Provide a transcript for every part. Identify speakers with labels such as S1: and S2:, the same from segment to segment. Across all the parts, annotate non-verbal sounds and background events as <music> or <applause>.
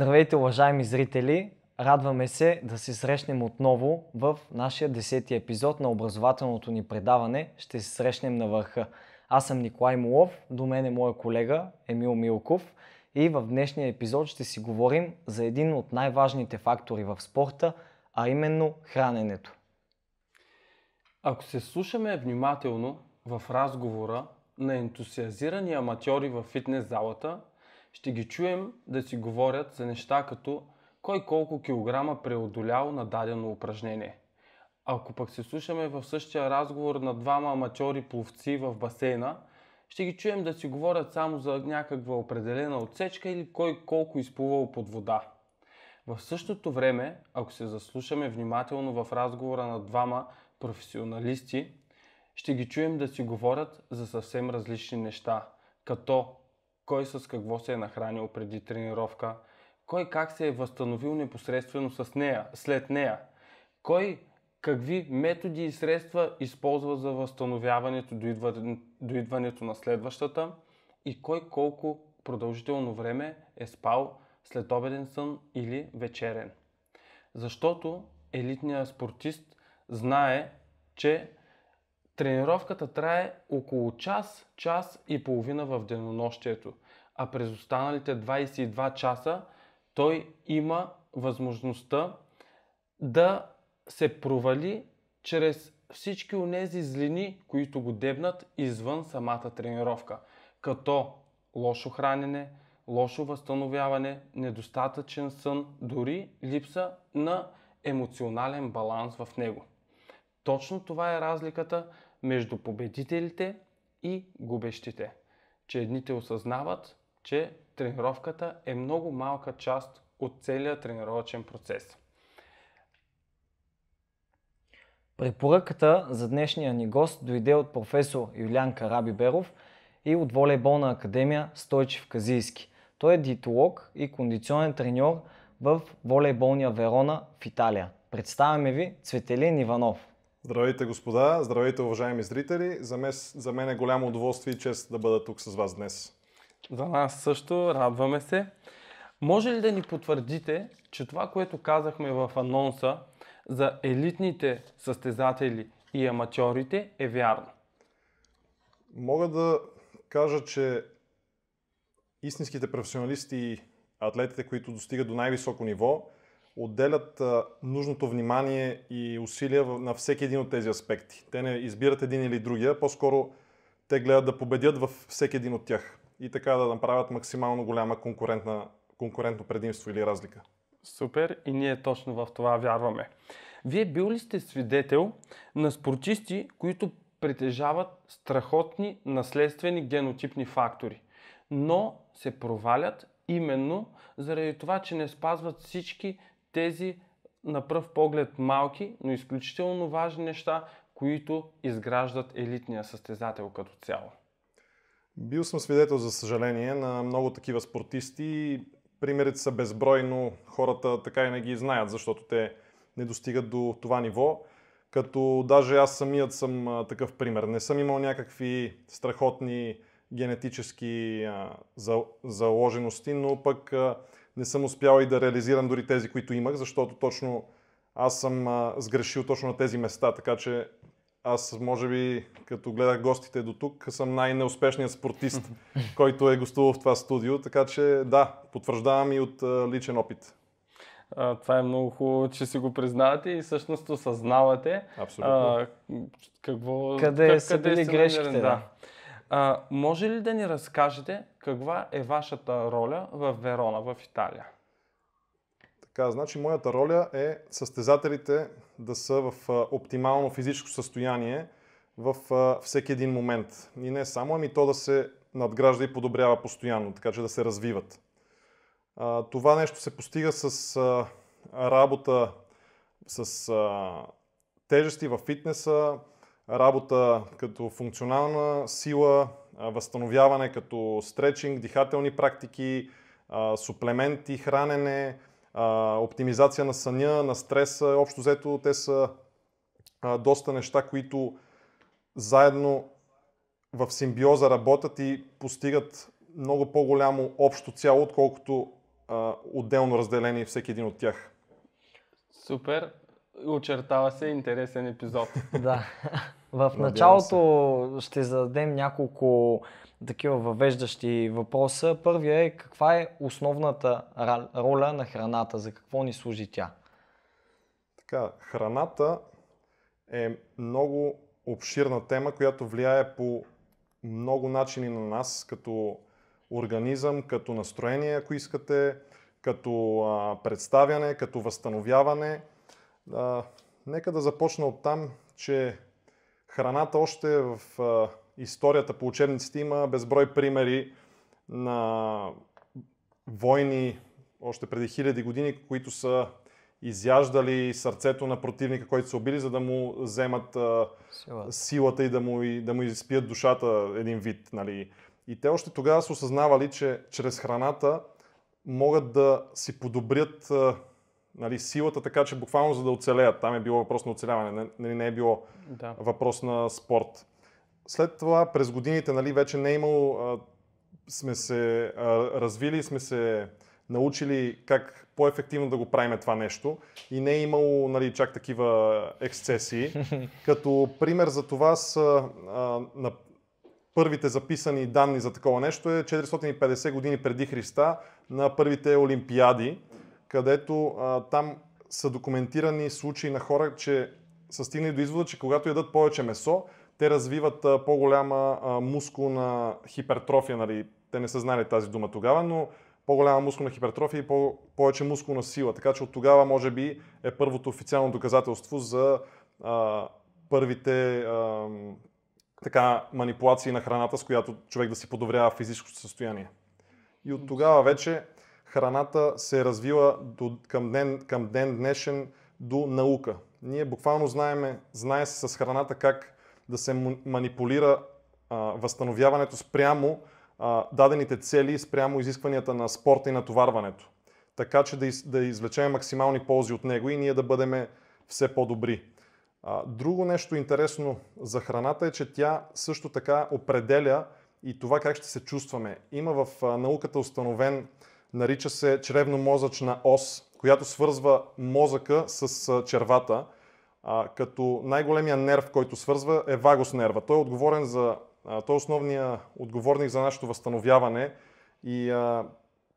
S1: Здравейте, уважаеми зрители! Радваме се да се срещнем отново в нашия десети епизод на образователното ни предаване. Ще се срещнем на върха. Аз съм Николай Молов, до мен е моя колега Емил Милков и в днешния епизод ще си говорим за един от най-важните фактори в спорта, а именно храненето.
S2: Ако се слушаме внимателно в разговора на ентусиазирани аматьори в фитнес залата, ще ги чуем да си говорят за неща като кой колко килограма преодолял на дадено упражнение. Ако пък се слушаме в същия разговор на двама аматьори пловци в басейна, ще ги чуем да си говорят само за някаква определена отсечка или кой колко изплувал под вода. В същото време, ако се заслушаме внимателно в разговора на двама професионалисти, ще ги чуем да си говорят за съвсем различни неща, като кой с какво се е нахранил преди тренировка, кой как се е възстановил непосредствено с нея, след нея, кой какви методи и средства използва за възстановяването до идването на следващата и кой колко продължително време е спал след обеден сън или вечерен. Защото елитният спортист знае, че тренировката трае около час, час и половина в денонощието, а през останалите 22 часа той има възможността да се провали чрез всички онези злини, които го дебнат извън самата тренировка, като лошо хранене, лошо възстановяване, недостатъчен сън, дори липса на емоционален баланс в него. Точно това е разликата между победителите и губещите. Че едните осъзнават, че тренировката е много малка част от целия тренировачен процес.
S1: Препоръката за днешния ни гост дойде от професор Юлиан Карабиберов и от волейболна академия Стойчев Казийски. Той е диетолог и кондиционен треньор в волейболния Верона в Италия. Представяме ви Цветелин Иванов.
S3: Здравейте, господа! Здравейте, уважаеми зрители! За мен, за мен е голямо удоволствие и чест да бъда тук с вас днес.
S2: За нас също, радваме се. Може ли да ни потвърдите, че това, което казахме в анонса за елитните състезатели и аматьорите е вярно?
S3: Мога да кажа, че истинските професионалисти и атлетите, които достигат до най-високо ниво, отделят нужното внимание и усилия на всеки един от тези аспекти. Те не избират един или другия, по-скоро те гледат да победят във всеки един от тях и така да направят максимално голяма конкурентна, конкурентно предимство или разлика.
S2: Супер и ние точно в това вярваме. Вие бил ли сте свидетел на спортисти, които притежават страхотни наследствени генотипни фактори, но се провалят именно заради това, че не спазват всички тези на пръв поглед малки, но изключително важни неща, които изграждат елитния състезател като цяло.
S3: Бил съм свидетел, за съжаление, на много такива спортисти. Примерите са безбройно. Хората така и не ги знаят, защото те не достигат до това ниво. Като даже аз самият съм такъв пример. Не съм имал някакви страхотни генетически заложености, но пък не съм успял и да реализирам дори тези, които имах, защото точно аз съм а, сгрешил точно на тези места, така че аз, може би, като гледах гостите до тук, съм най-неуспешният спортист, <laughs> който е гостувал в това студио, така че да, потвърждавам и от а, личен опит.
S2: А, това е много хубаво, че си го признавате и всъщност осъзнавате.
S3: Абсолютно. А,
S2: какво,
S1: къде, как, са къде били грешките?
S2: Да. А, може ли да ни разкажете каква е вашата роля в Верона, в Италия?
S3: Така, значи моята роля е състезателите да са в оптимално физическо състояние в всеки един момент. И не само, ами то да се надгражда и подобрява постоянно, така че да се развиват. Това нещо се постига с работа с тежести в фитнеса, работа като функционална сила, възстановяване като стречинг, дихателни практики, суплементи, хранене, оптимизация на съня, на стреса. Общо взето те са доста неща, които заедно в симбиоза работят и постигат много по-голямо общо цяло, отколкото а, отделно разделени всеки един от тях.
S2: Супер. Очертава се интересен епизод.
S1: Да. <laughs> В началото ще зададем няколко такива въвеждащи въпроса. Първият е каква е основната роля на храната, за какво ни служи тя?
S3: Така, храната е много обширна тема, която влияе по много начини на нас, като организъм, като настроение, ако искате, като а, представяне, като възстановяване. А, нека да започна от там, че храната още в историята по учебниците има безброй примери на войни още преди хиляди години, които са изяждали сърцето на противника, който са убили, за да му вземат силата. силата и да му, и да му изпият душата един вид. Нали. И те още тогава са осъзнавали, че чрез храната могат да си подобрят нали, силата, така че буквално за да оцелеят. Там е било въпрос на оцеляване, не, нали, не е било да. въпрос на спорт. След това през годините нали, вече не е имало, а, сме се а, развили, сме се научили как по-ефективно да го правим това нещо и не е имало нали, чак такива ексцесии. <laughs> Като пример за това са а, на първите записани данни за такова нещо е 450 години преди Христа на първите олимпиади, където а, там са документирани случаи на хора, че са стигнали до извода, че когато ядат повече месо, те развиват а, по-голяма а, мускулна хипертрофия. Нали. Те не са знали тази дума тогава, но по-голяма мускулна хипертрофия и по- повече мускулна сила. Така че от тогава може би е първото официално доказателство за а, първите а, така, манипулации на храната, с която човек да си подобрява физическото състояние. И от тогава вече храната се е развила до, към, ден, към ден днешен до наука. Ние буквално знаеме, знае се с храната как да се манипулира а, възстановяването спрямо а, дадените цели, спрямо изискванията на спорта и натоварването. Така че да, из, да извлечем максимални ползи от него и ние да бъдем все по-добри. А, друго нещо интересно за храната е, че тя също така определя и това как ще се чувстваме. Има в а, науката установен, нарича се чревно-мозъчна ос, която свързва мозъка с червата, а, като най-големия нерв, който свързва е вагус нерва. Той е отговорен за, а, той е основният отговорник за нашето възстановяване и а,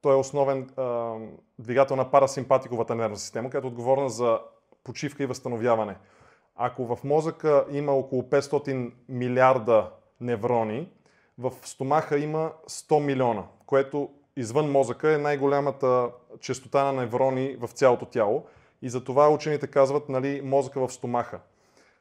S3: той е основен а, двигател на парасимпатиковата нервна система, която е отговорна за почивка и възстановяване. Ако в мозъка има около 500 милиарда неврони, в стомаха има 100 милиона, което извън мозъка е най-голямата частота на неврони в цялото тяло. И затова учените казват нали, мозъка в стомаха.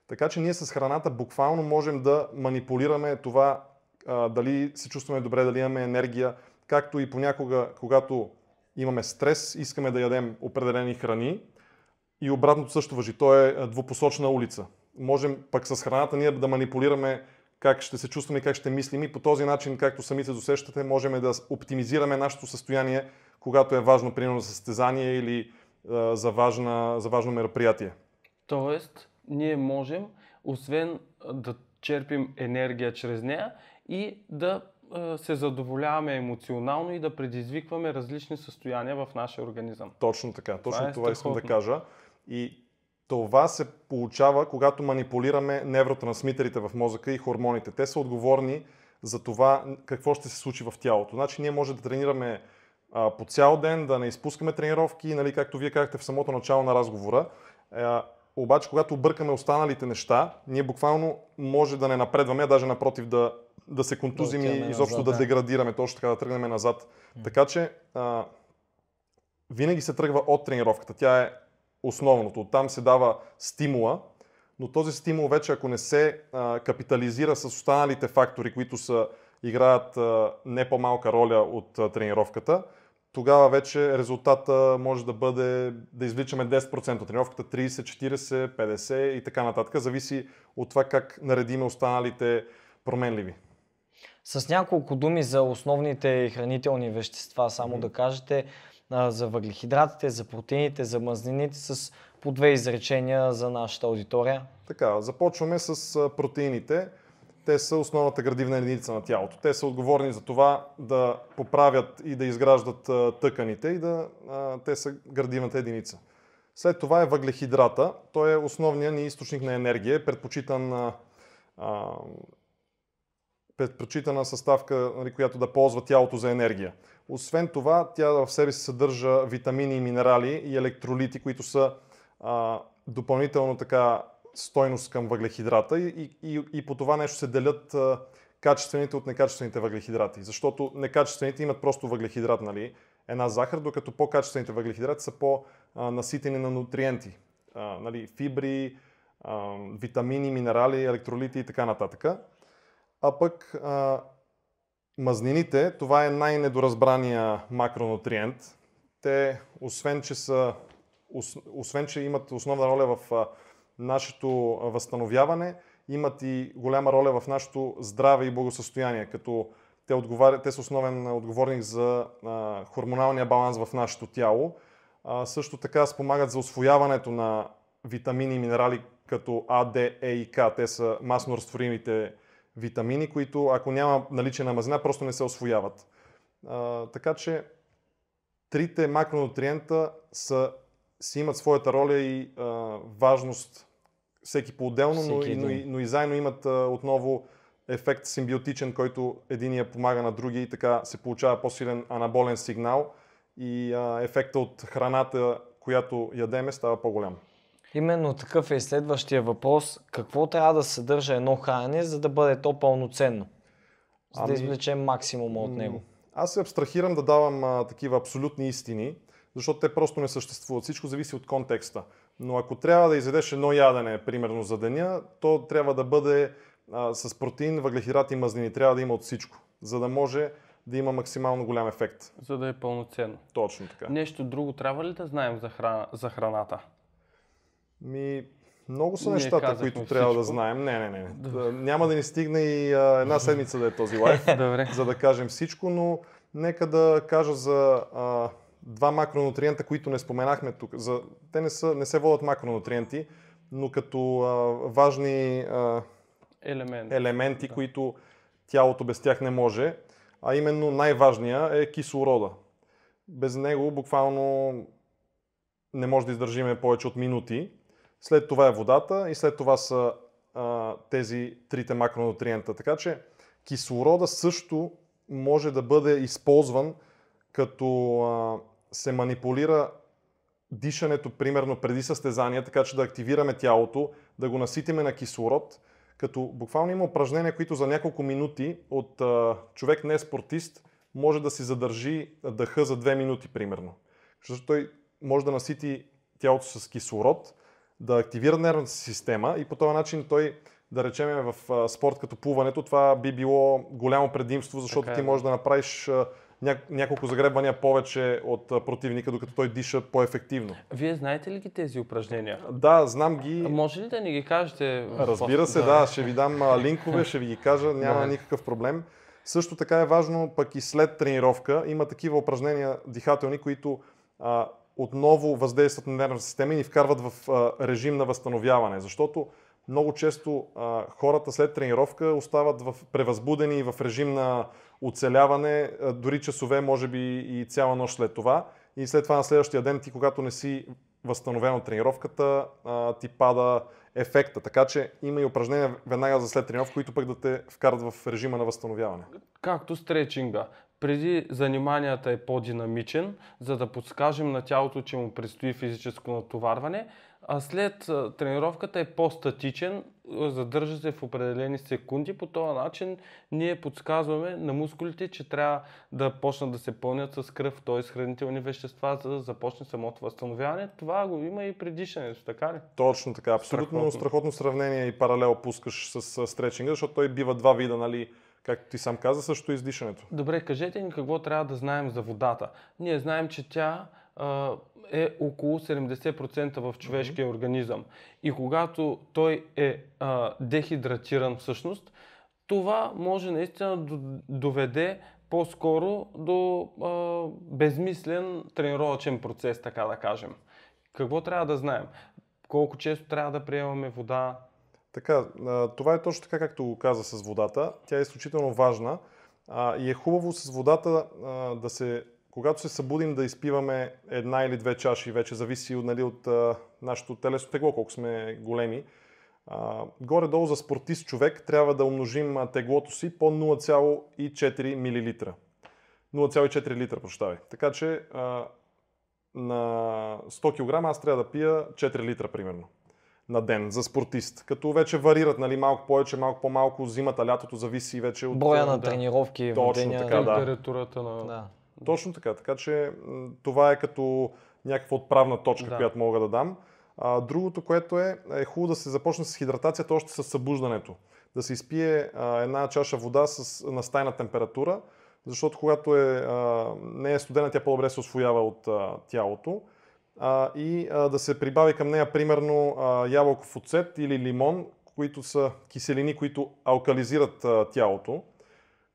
S3: Така че ние с храната буквално можем да манипулираме това а, дали се чувстваме добре, дали имаме енергия, както и понякога, когато имаме стрес, искаме да ядем определени храни, и обратното също въжи. То е двупосочна улица. Можем пък с храната ние да манипулираме как ще се чувстваме как ще мислим и по този начин, както сами се досещате, можем да оптимизираме нашето състояние, когато е важно, примерно, за състезание или а, за, важна, за важно мероприятие.
S2: Тоест, ние можем, освен да черпим енергия чрез нея и да се задоволяваме емоционално и да предизвикваме различни състояния в нашия организъм.
S3: Точно така. Точно това, е това искам да кажа. И това се получава, когато манипулираме невротрансмитерите в мозъка и хормоните. Те са отговорни за това какво ще се случи в тялото. Значи ние може да тренираме а, по цял ден, да не изпускаме тренировки, нали, както вие казахте в самото начало на разговора. А, обаче, когато объркаме останалите неща, ние буквално може да не напредваме, а даже напротив да, да се контузим да и изобщо назад, да, да деградираме, точно така да тръгнем назад. Така че а, винаги се тръгва от тренировката. Тя е основното. Оттам се дава стимула, но този стимул вече, ако не се а, капитализира с останалите фактори, които са, играят а, не по-малка роля от а, тренировката, тогава вече резултата може да бъде да извличаме 10% от тренировката, 30, 40, 50 и така нататък. Зависи от това как наредиме останалите променливи.
S1: С няколко думи за основните хранителни вещества, само mm-hmm. да кажете за въглехидратите, за протеините, за мазнините с по две изречения за нашата аудитория.
S3: Така, започваме с протеините. те са основната градивна единица на тялото. Те са отговорни за това да поправят и да изграждат а, тъканите и да а, те са градивната единица. След това е въглехидрата. Той е основният ни източник на енергия, предпочитан а, предпочитана съставка, нали, която да ползва тялото за енергия. Освен това, тя в себе си съдържа витамини и минерали и електролити, които са а, допълнително така стойност към въглехидрата и, и, и по това нещо се делят а, качествените от некачествените въглехидрати. Защото некачествените имат просто въглехидрат, нали, една захар, докато по-качествените въглехидрати са по-наситени на нутриенти, а, нали, фибри, а, витамини, минерали, електролити и така нататък. А пък мазнините, това е най-недоразбрания макронутриент. Те, освен че, са, освен, че имат основна роля в нашето възстановяване, имат и голяма роля в нашето здраве и благосъстояние, като те, те са основен отговорник за а, хормоналния баланс в нашето тяло. А, също така спомагат за освояването на витамини и минерали като А, Д, Е и К. Те са масно разтворимите витамини, които ако няма наличие на мазнина, просто не се освояват. А, така че трите макронутриента са, си имат своята роля и а, важност всеки по-отделно, но, но, и, но и заедно имат а, отново ефект симбиотичен, който единия помага на другия и така се получава по-силен анаболен сигнал и а, ефекта от храната, която ядеме, става по-голям.
S1: Именно такъв е следващия въпрос. Какво трябва да съдържа едно хранене, за да бъде то пълноценно? За ами... да извлечем максимума от него.
S3: Аз се абстрахирам да давам а, такива абсолютни истини, защото те просто не съществуват. Всичко зависи от контекста. Но ако трябва да изедеш едно ядене, примерно за деня, то трябва да бъде а, с протеин, въглехидрати и мазнини. Трябва да има от всичко, за да може да има максимално голям ефект.
S2: За да е пълноценно.
S3: Точно така.
S2: Нещо друго трябва ли да знаем за, храна, за храната?
S3: Ми, много са нещата, които всичко. трябва да знаем. Не, не, не. Добре. Няма да ни стигне и а, една седмица да е този лайф, <laughs> за да кажем всичко, но нека да кажа за а, два макронутриента, които не споменахме тук. За, те не, са, не се водят макронутриенти, но като а, важни а,
S2: елементи,
S3: елементи да. които тялото без тях не може. А именно най-важния е кислорода. Без него буквално не може да издържиме повече от минути. След това е водата и след това са а, тези трите макронутриента. Така че кислорода също може да бъде използван като а, се манипулира дишането, примерно преди състезание, така че да активираме тялото, да го наситиме на кислород, като буквално има упражнения, които за няколко минути от а, човек не е спортист може да си задържи дъха за две минути, примерно. Защото той може да насити тялото с кислород, да активира нервната система и по този начин той, да речем в спорт като плуването, това би било голямо предимство, защото така е, ти можеш да направиш няколко загребвания повече от противника, докато той диша по-ефективно.
S2: Вие знаете ли ги тези упражнения?
S3: Да, знам ги.
S2: А може ли да ни ги кажете?
S3: Разбира се, да. да. Ще ви дам линкове, ще ви ги кажа, няма да. никакъв проблем. Също така е важно, пък и след тренировка, има такива упражнения дихателни, които а, отново въздействат на нервната система и ни вкарват в а, режим на възстановяване. Защото много често а, хората след тренировка остават в превъзбудени и в режим на оцеляване, а, дори часове, може би и цяла нощ след това. И след това на следващия ден ти, когато не си възстановен от тренировката, а, ти пада ефекта. Така че има и упражнения веднага за след тренировка, които пък да те вкарат в режима на възстановяване.
S2: Както стречинга преди заниманията е по-динамичен, за да подскажем на тялото, че му предстои физическо натоварване, а след тренировката е по-статичен, задържа се в определени секунди. По този начин ние подсказваме на мускулите, че трябва да почнат да се пълнят с кръв, т.е. хранителни вещества, за да започне самото възстановяване. Това го има и при дишането, така ли?
S3: Точно така. Абсолютно страхотно, страхотно сравнение и паралел пускаш с стречинга, защото той бива два вида, нали? Както ти сам каза, също издишането.
S2: Добре, кажете ни какво трябва да знаем за водата. Ние знаем, че тя е около 70% в човешкия mm-hmm. организъм. И когато той е а, дехидратиран всъщност, това може наистина да доведе по-скоро до а, безмислен тренировачен процес, така да кажем. Какво трябва да знаем? Колко често трябва да приемаме вода?
S3: Така, това е точно така, както го каза с водата. Тя е изключително важна и е хубаво с водата да се, когато се събудим да изпиваме една или две чаши, вече зависи нали, от нашето телесно тегло, колко сме големи. Горе-долу за спортист човек трябва да умножим теглото си по 0,4 мл. 0,4 литра, прощавай. Така че на 100 кг аз трябва да пия 4 литра примерно на ден за спортист. Като вече варират нали, малко повече, малко по-малко, зимата, лятото зависи вече от...
S1: Броя на да. тренировки,
S3: Точно
S2: деня,
S3: така, да.
S2: температурата на...
S1: Да.
S3: Точно така, така че това е като някаква отправна точка, да. която мога да дам. А, другото, което е, е хубаво да се започне с хидратацията още с събуждането. Да се изпие а, една чаша вода с, на стайна температура, защото когато е, а, не е студена, тя по-добре се освоява от а, тялото. А, и а, да се прибави към нея примерно а, ябълков оцет или лимон, които са киселини, които алкализират а, тялото.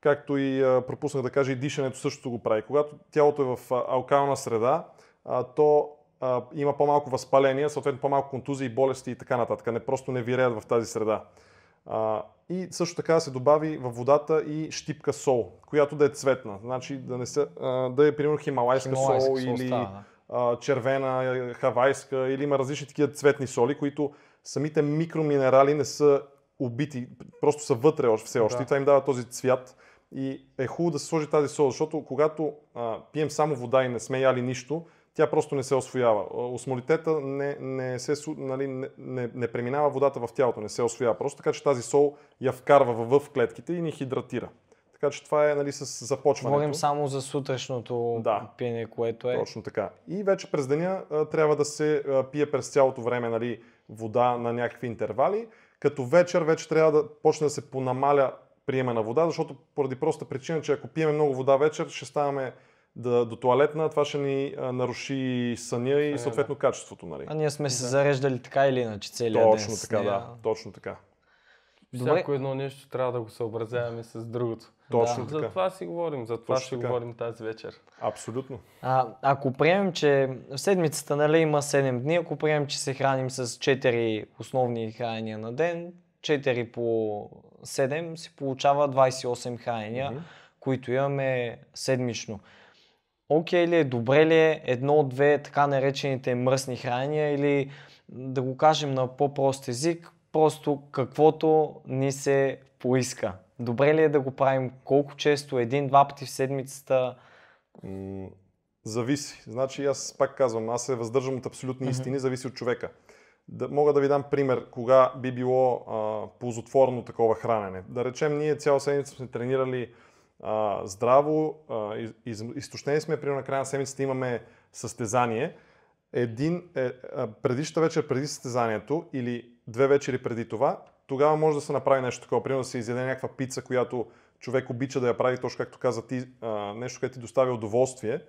S3: Както и а, пропуснах да кажа, и дишането също го прави. Когато тялото е в алкална среда, а, то а, има по-малко възпаление, съответно по-малко контузии, болести и така нататък. Не просто не виреят в тази среда. А, и също така да се добави във водата и щипка сол, която да е цветна. Значи да, не се, а, да е примерно хималайска, хималайска сол, сол или става, а, червена, хавайска или има различни такива цветни соли, които самите микроминерали не са убити, просто са вътре още все още да. и това им дава този цвят. И е хубаво да се сложи тази сол, защото когато а, пием само вода и не сме яли нищо, тя просто не се освоява. Осмолитета не, не, се, нали, не, не, не преминава водата в тялото, не се освоява. Просто така, че тази сол я вкарва в клетките и ни хидратира. Така че това е нали, с започването.
S1: Говорим само за сутрешното да, пиене, което е.
S3: Точно така. И вече през деня а, трябва да се а, пие през цялото време нали, вода на някакви интервали, като вечер вече трябва да почне да се понамаля приема на вода, защото поради проста причина, че ако пиеме много вода вечер, ще ставаме да, до туалетна, това ще ни а, наруши съня и съответно качеството. Нали?
S1: А ние сме се да. зареждали така или иначе целият
S3: точно
S1: ден.
S3: Така, да, точно така.
S2: Добре. Всяко едно нещо трябва да го съобразяваме с другото.
S3: Точно
S2: да. така. За това си говорим, за това Точно ще така. говорим тази вечер.
S3: Абсолютно.
S1: А, ако приемем, че в седмицата нали, има 7 дни, ако приемем, че се храним с 4 основни хранения на ден, 4 по 7 се получава 28 хранения, mm-hmm. които имаме седмично. Окей okay ли е, добре ли е едно от две така наречените мръсни хранения или да го кажем на по-прост език, просто каквото ни се поиска. Добре ли е да го правим колко често, един-два пъти в седмицата?
S3: зависи. Значи аз пак казвам, аз се въздържам от абсолютни истини, mm-hmm. зависи от човека. Да, мога да ви дам пример, кога би било а, ползотворно такова хранене. Да речем, ние цяла седмица сме тренирали а, здраво, а, из, изтощени сме, примерно на края на седмицата имаме състезание. Един, е, предишната вечер преди състезанието или две вечери преди това, тогава може да се направи нещо такова. Примерно да се изяде някаква пица, която човек обича да я прави, точно както каза ти, а, нещо, което ти доставя удоволствие.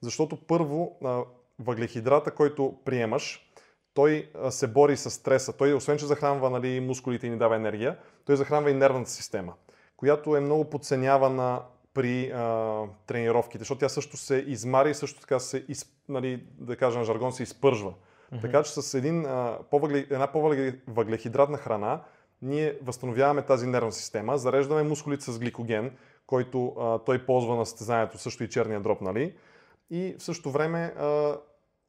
S3: Защото първо, а, въглехидрата, който приемаш, той а, се бори с стреса. Той, освен че захранва нали, мускулите и ни дава енергия, той захранва и нервната система, която е много подценявана при а, тренировките, защото тя също се измари и също така се, из, нали, да кажем, жаргон се изпържва. Mm-hmm. Така че с един, а, по-въгле, една по-въглехидратна храна ние възстановяваме тази нервна система, зареждаме мускулите с гликоген, който а, той ползва на състезанието, също и черния дроп, нали? И в същото време а,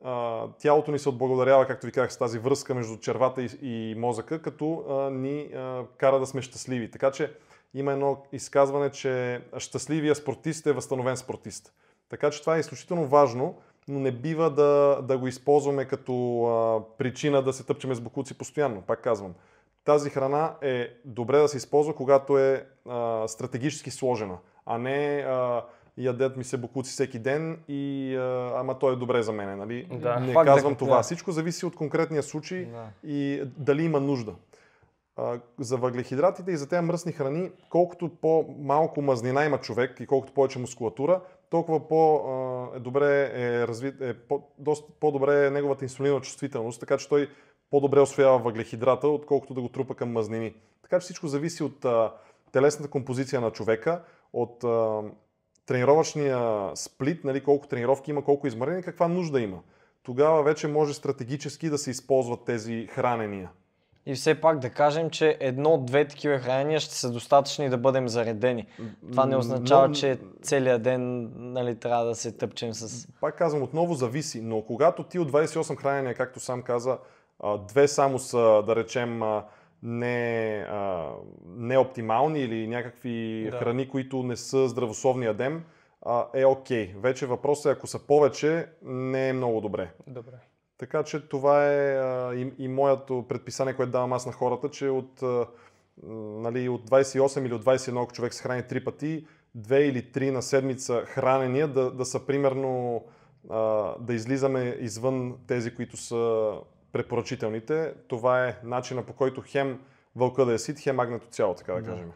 S3: а, тялото ни се отблагодарява, както ви казах, с тази връзка между червата и, и мозъка, като а, ни а, кара да сме щастливи. Така че има едно изказване, че щастливия спортист е възстановен спортист. Така че това е изключително важно но не бива да, да го използваме като а, причина да се тъпчеме с бокуци постоянно. Пак казвам, тази храна е добре да се използва, когато е а, стратегически сложена, а не а, ядет ми се бокуци всеки ден и а, ама то е добре за мен. Нали? Да. Не Факт казвам да, това. Да. Всичко зависи от конкретния случай да. и дали има нужда за въглехидратите и за тези мръсни храни, колкото по-малко мазнина има човек и колкото повече мускулатура, толкова по-добре е развит, е по, доста по-добре е неговата инсулинова чувствителност, така че той по-добре освоява въглехидрата, отколкото да го трупа към мазнини. Така че всичко зависи от а, телесната композиция на човека, от а, тренировъчния сплит, нали, колко тренировки има, колко измерения, каква нужда има. Тогава вече може стратегически да се използват тези хранения.
S1: и все пак да кажем, че едно-две такива хранения ще са достатъчни да бъдем заредени. Това не означава,
S3: Но-
S1: че целият ден нали, трябва да се тъпчем с...
S3: Пак казвам, отново зависи, но когато ти от 28 хранения, както сам каза, две само са, да речем, не, а, не оптимални или някакви
S2: Да.
S3: храни, които не са здравословни ядем, а, е окей. Вече въпросът е, ако са повече, не е много добре.
S2: Добре.
S3: Така че това е а, и, и моето предписание, което давам аз на хората, че от, а, нали, от 28 или от 21, ако човек се храни три пъти, две или три на седмица хранения да, да са примерно а, да излизаме извън тези, които са препоръчителните. Това е начина по който хем вълка да е сит, хем агнето цяло, така да,
S1: Да.
S3: кажем.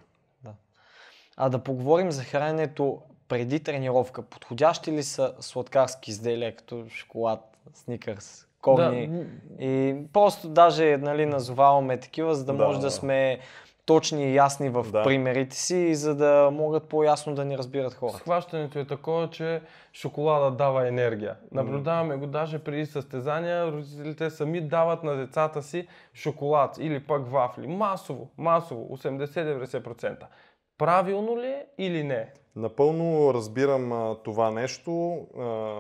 S1: А да поговорим за храненето преди тренировка. Подходящи ли са сладкарски изделия, като шоколад, сникърс, корни?
S2: Да,
S1: И просто даже нали, назоваваме такива, за да,
S3: Да,
S1: може да
S3: да.
S1: сме точни и ясни в
S3: Да.
S1: примерите си за да могат по-ясно да ни разбират хората.
S2: Схващането е такова, че шоколада дава енергия. Наблюдаваме го даже преди състезания, родителите сами дават на децата си шоколад или пък вафли. Масово, масово, 80-90%. Правилно ли е или не?
S3: Напълно разбирам а, това нещо. А,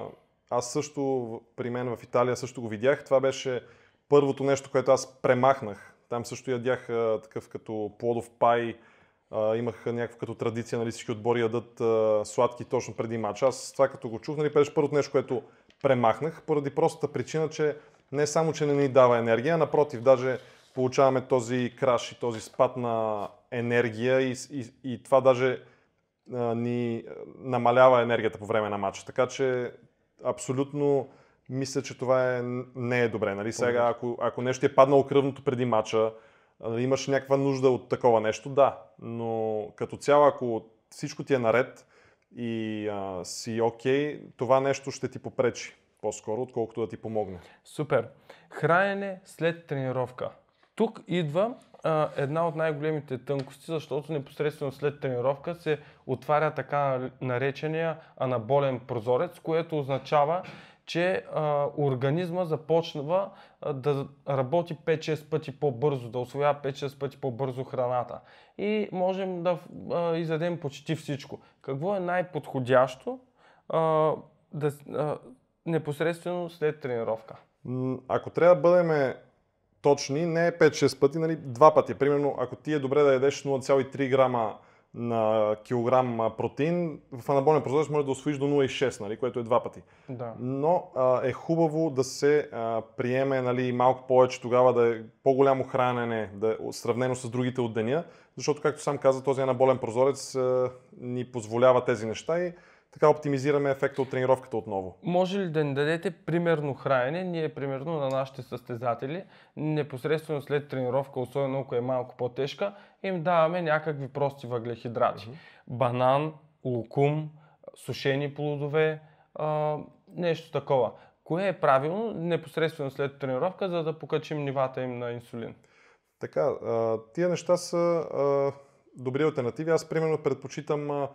S3: аз също, при мен в Италия също го видях. Това беше първото нещо, което аз премахнах. Там също ядях а, такъв като плодов пай. А, имах някаква като традиция, нали, всички отбори ядат а, сладки точно преди матч. Аз това като го чух, нали, беше първото нещо, което премахнах, поради простата причина, че не само, че не ни дава енергия, а напротив, даже получаваме този краш и този спад на енергия и, и, и това даже а, ни намалява енергията по време на матча. Така че абсолютно мисля, че това е, не е добре. Нали? Сега, ако, ако нещо е паднало кръвното преди матча, а, имаш някаква нужда от такова нещо, да. Но като цяло, ако всичко ти е наред и а, си окей, това нещо ще ти попречи по-скоро, отколкото да ти помогне.
S2: Супер. Хранене след тренировка. Тук идва а, една от най-големите тънкости, защото непосредствено след тренировка се отваря така наречения анаболен прозорец, което означава, че а, организма започва а, да работи 5-6 пъти по-бързо, да освоява 5-6 пъти по-бързо храната. И можем да а, изядем почти всичко. Какво е най-подходящо а, да, а, непосредствено след тренировка?
S3: Ако трябва да бъдем точни, не е 5-6 пъти, нали, два пъти. Примерно, ако ти е добре да ядеш 0,3 грама на килограм протеин, в анаболен прозорец може да освоиш до 0,6, нали, което е два пъти.
S2: Да.
S3: Но а, е хубаво да се а, приеме нали, малко повече тогава да е по-голямо хранене, да е сравнено с другите от деня, защото, както сам каза, този анаболен прозорец а, ни позволява тези неща и така оптимизираме ефекта от тренировката отново.
S2: Може ли да ни дадете примерно хранене? Ние примерно на нашите състезатели, непосредствено след тренировка, особено ако е малко по-тежка, им даваме някакви прости въглехидрати. Банан, лукум, сушени плодове, а, нещо такова. Кое е правилно непосредствено след тренировка, за да покачим нивата им на инсулин?
S3: Така, тия неща са а, добри альтернативи. Аз, примерно, предпочитам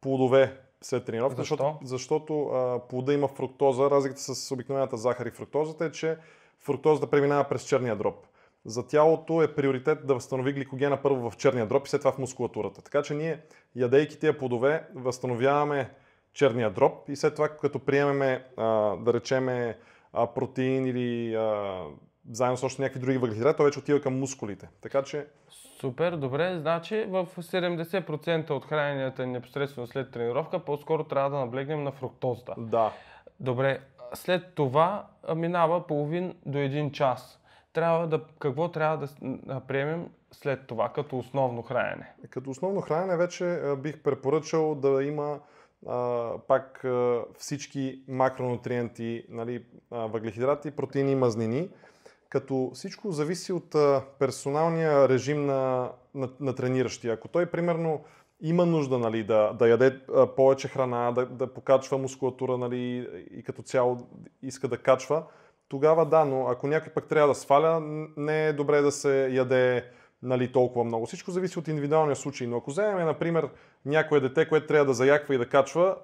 S3: плодове след тренировка,
S2: Защо?
S3: защото, защото а, плода има фруктоза. Разликата с обикновената захар и фруктозата е, че фруктозата преминава през черния дроб. За тялото е приоритет да възстанови гликогена първо в черния дроб и след това в мускулатурата. Така че ние, ядейки тия плодове, възстановяваме черния дроб и след това, като приемеме, а, да речеме, а, протеин или а, заедно с още някакви други въглехидрати, той вече отива към мускулите. Така че
S2: Супер, добре. Значи в 70% от храненията ни непосредствено след тренировка, по-скоро трябва да наблегнем на фруктозата.
S3: да,
S2: Добре, след това минава половин до един час. Трябва да, какво трябва да, приемем след това като основно хранене?
S3: Като основно хранене вече бих препоръчал да има а, пак а, всички макронутриенти, нали, а, въглехидрати, протеини и мазнини, като всичко зависи от персоналния режим на, на, на трениращия. Ако той, примерно, има нужда нали, да, да яде повече храна, да, да покачва мускулатура нали, и като цяло иска да качва, тогава да, но ако някой пък трябва да сваля, не е добре да се яде нали, толкова много. Всичко зависи от индивидуалния случай. Но ако вземем, например, някое дете, което трябва да заяква и да качва,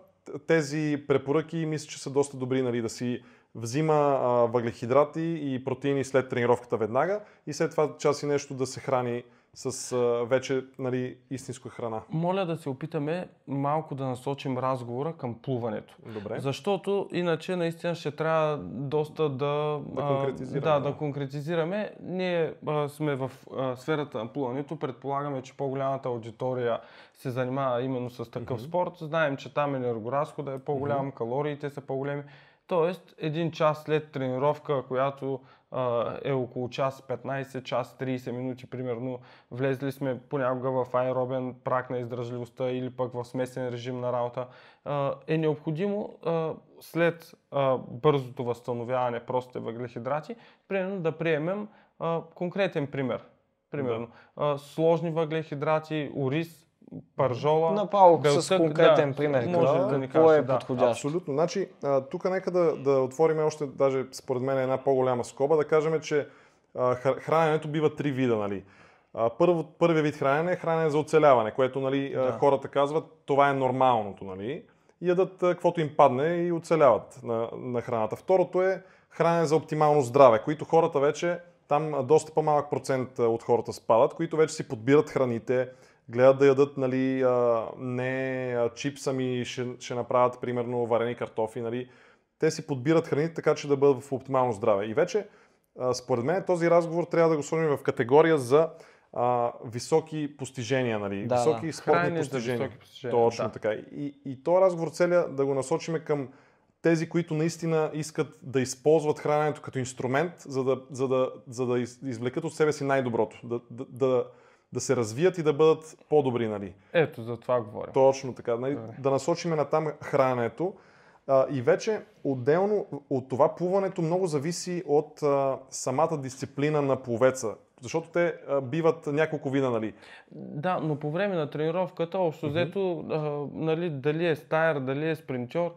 S3: тези препоръки мисля, че са доста добри нали, да си взима а, въглехидрати и протеини след тренировката веднага и след това час и нещо да се храни с а, вече нали, истинска храна.
S2: Моля да се опитаме малко да насочим разговора към плуването.
S3: Добре.
S2: Защото иначе наистина ще трябва доста да,
S3: Да конкретизираме,
S2: Да,
S3: да.
S2: конкретизираме. Ние а, сме в а, сферата на плуването. Предполагаме, че по-голямата аудитория се занимава именно с такъв
S3: Мгм.
S2: спорт. Знаем, че там енергоразхода е по-голям, калориите са по-големи. Тоест, един час след тренировка, която а, е около час 15, час 30 минути примерно, влезли сме понякога в аеробен прак на издръжливостта или пък в смесен режим на работа, а, е необходимо а, след бързото възстановяване простите въглехидрати, примерно да приемем конкретен пример. Примерно, а, сложни въглехидрати, ориз, пържола,
S1: Направо с конкретен
S2: да,
S1: пример.
S2: може
S1: какво-
S2: да ни
S1: какво
S2: кажеш,
S1: е
S2: да.
S1: подходящо?
S3: Абсолютно. Значи, тук нека да, да отворим още, даже според мен една по-голяма скоба, да кажем, че а, храненето бива три вида. Нали. А, първо, първият вид хранене е хранене за оцеляване, което нали,
S2: Да.
S3: хората казват, това е нормалното. Нали. И ядат каквото им падне и оцеляват на, на храната. Второто е хранене за оптимално здраве, които хората вече, там доста по-малък процент от хората спадат, които вече си подбират храните, гледат да ядат нали, а, не а, чипс, ами ще, ще направят примерно варени картофи. Нали. Те си подбират храните така, че да бъдат в оптимално здраве. И вече, а, според мен, този разговор трябва да го сложим в категория за а, високи постижения, нали,
S1: Да,
S3: високи
S1: да.
S3: спортни постижения.
S2: високи постижения,
S3: Точно
S2: да.
S3: така. И, и този разговор целя да го насочиме към тези, които наистина искат да използват храненето като инструмент, за да, за да, за да из- извлекат от себе си най-доброто, да, да, да, да се развият и да бъдат по-добри. Нали.
S2: Ето, за това говорим.
S3: Точно така. Нали,
S2: Добре.
S3: да насочиме на там храненето. А, и вече отделно от това плуването много зависи от а, самата дисциплина на пловеца. Защото те а, биват няколко вида, нали?
S2: Да, но по време на тренировката, общо взето, нали, дали е стайер, дали е спринтьор,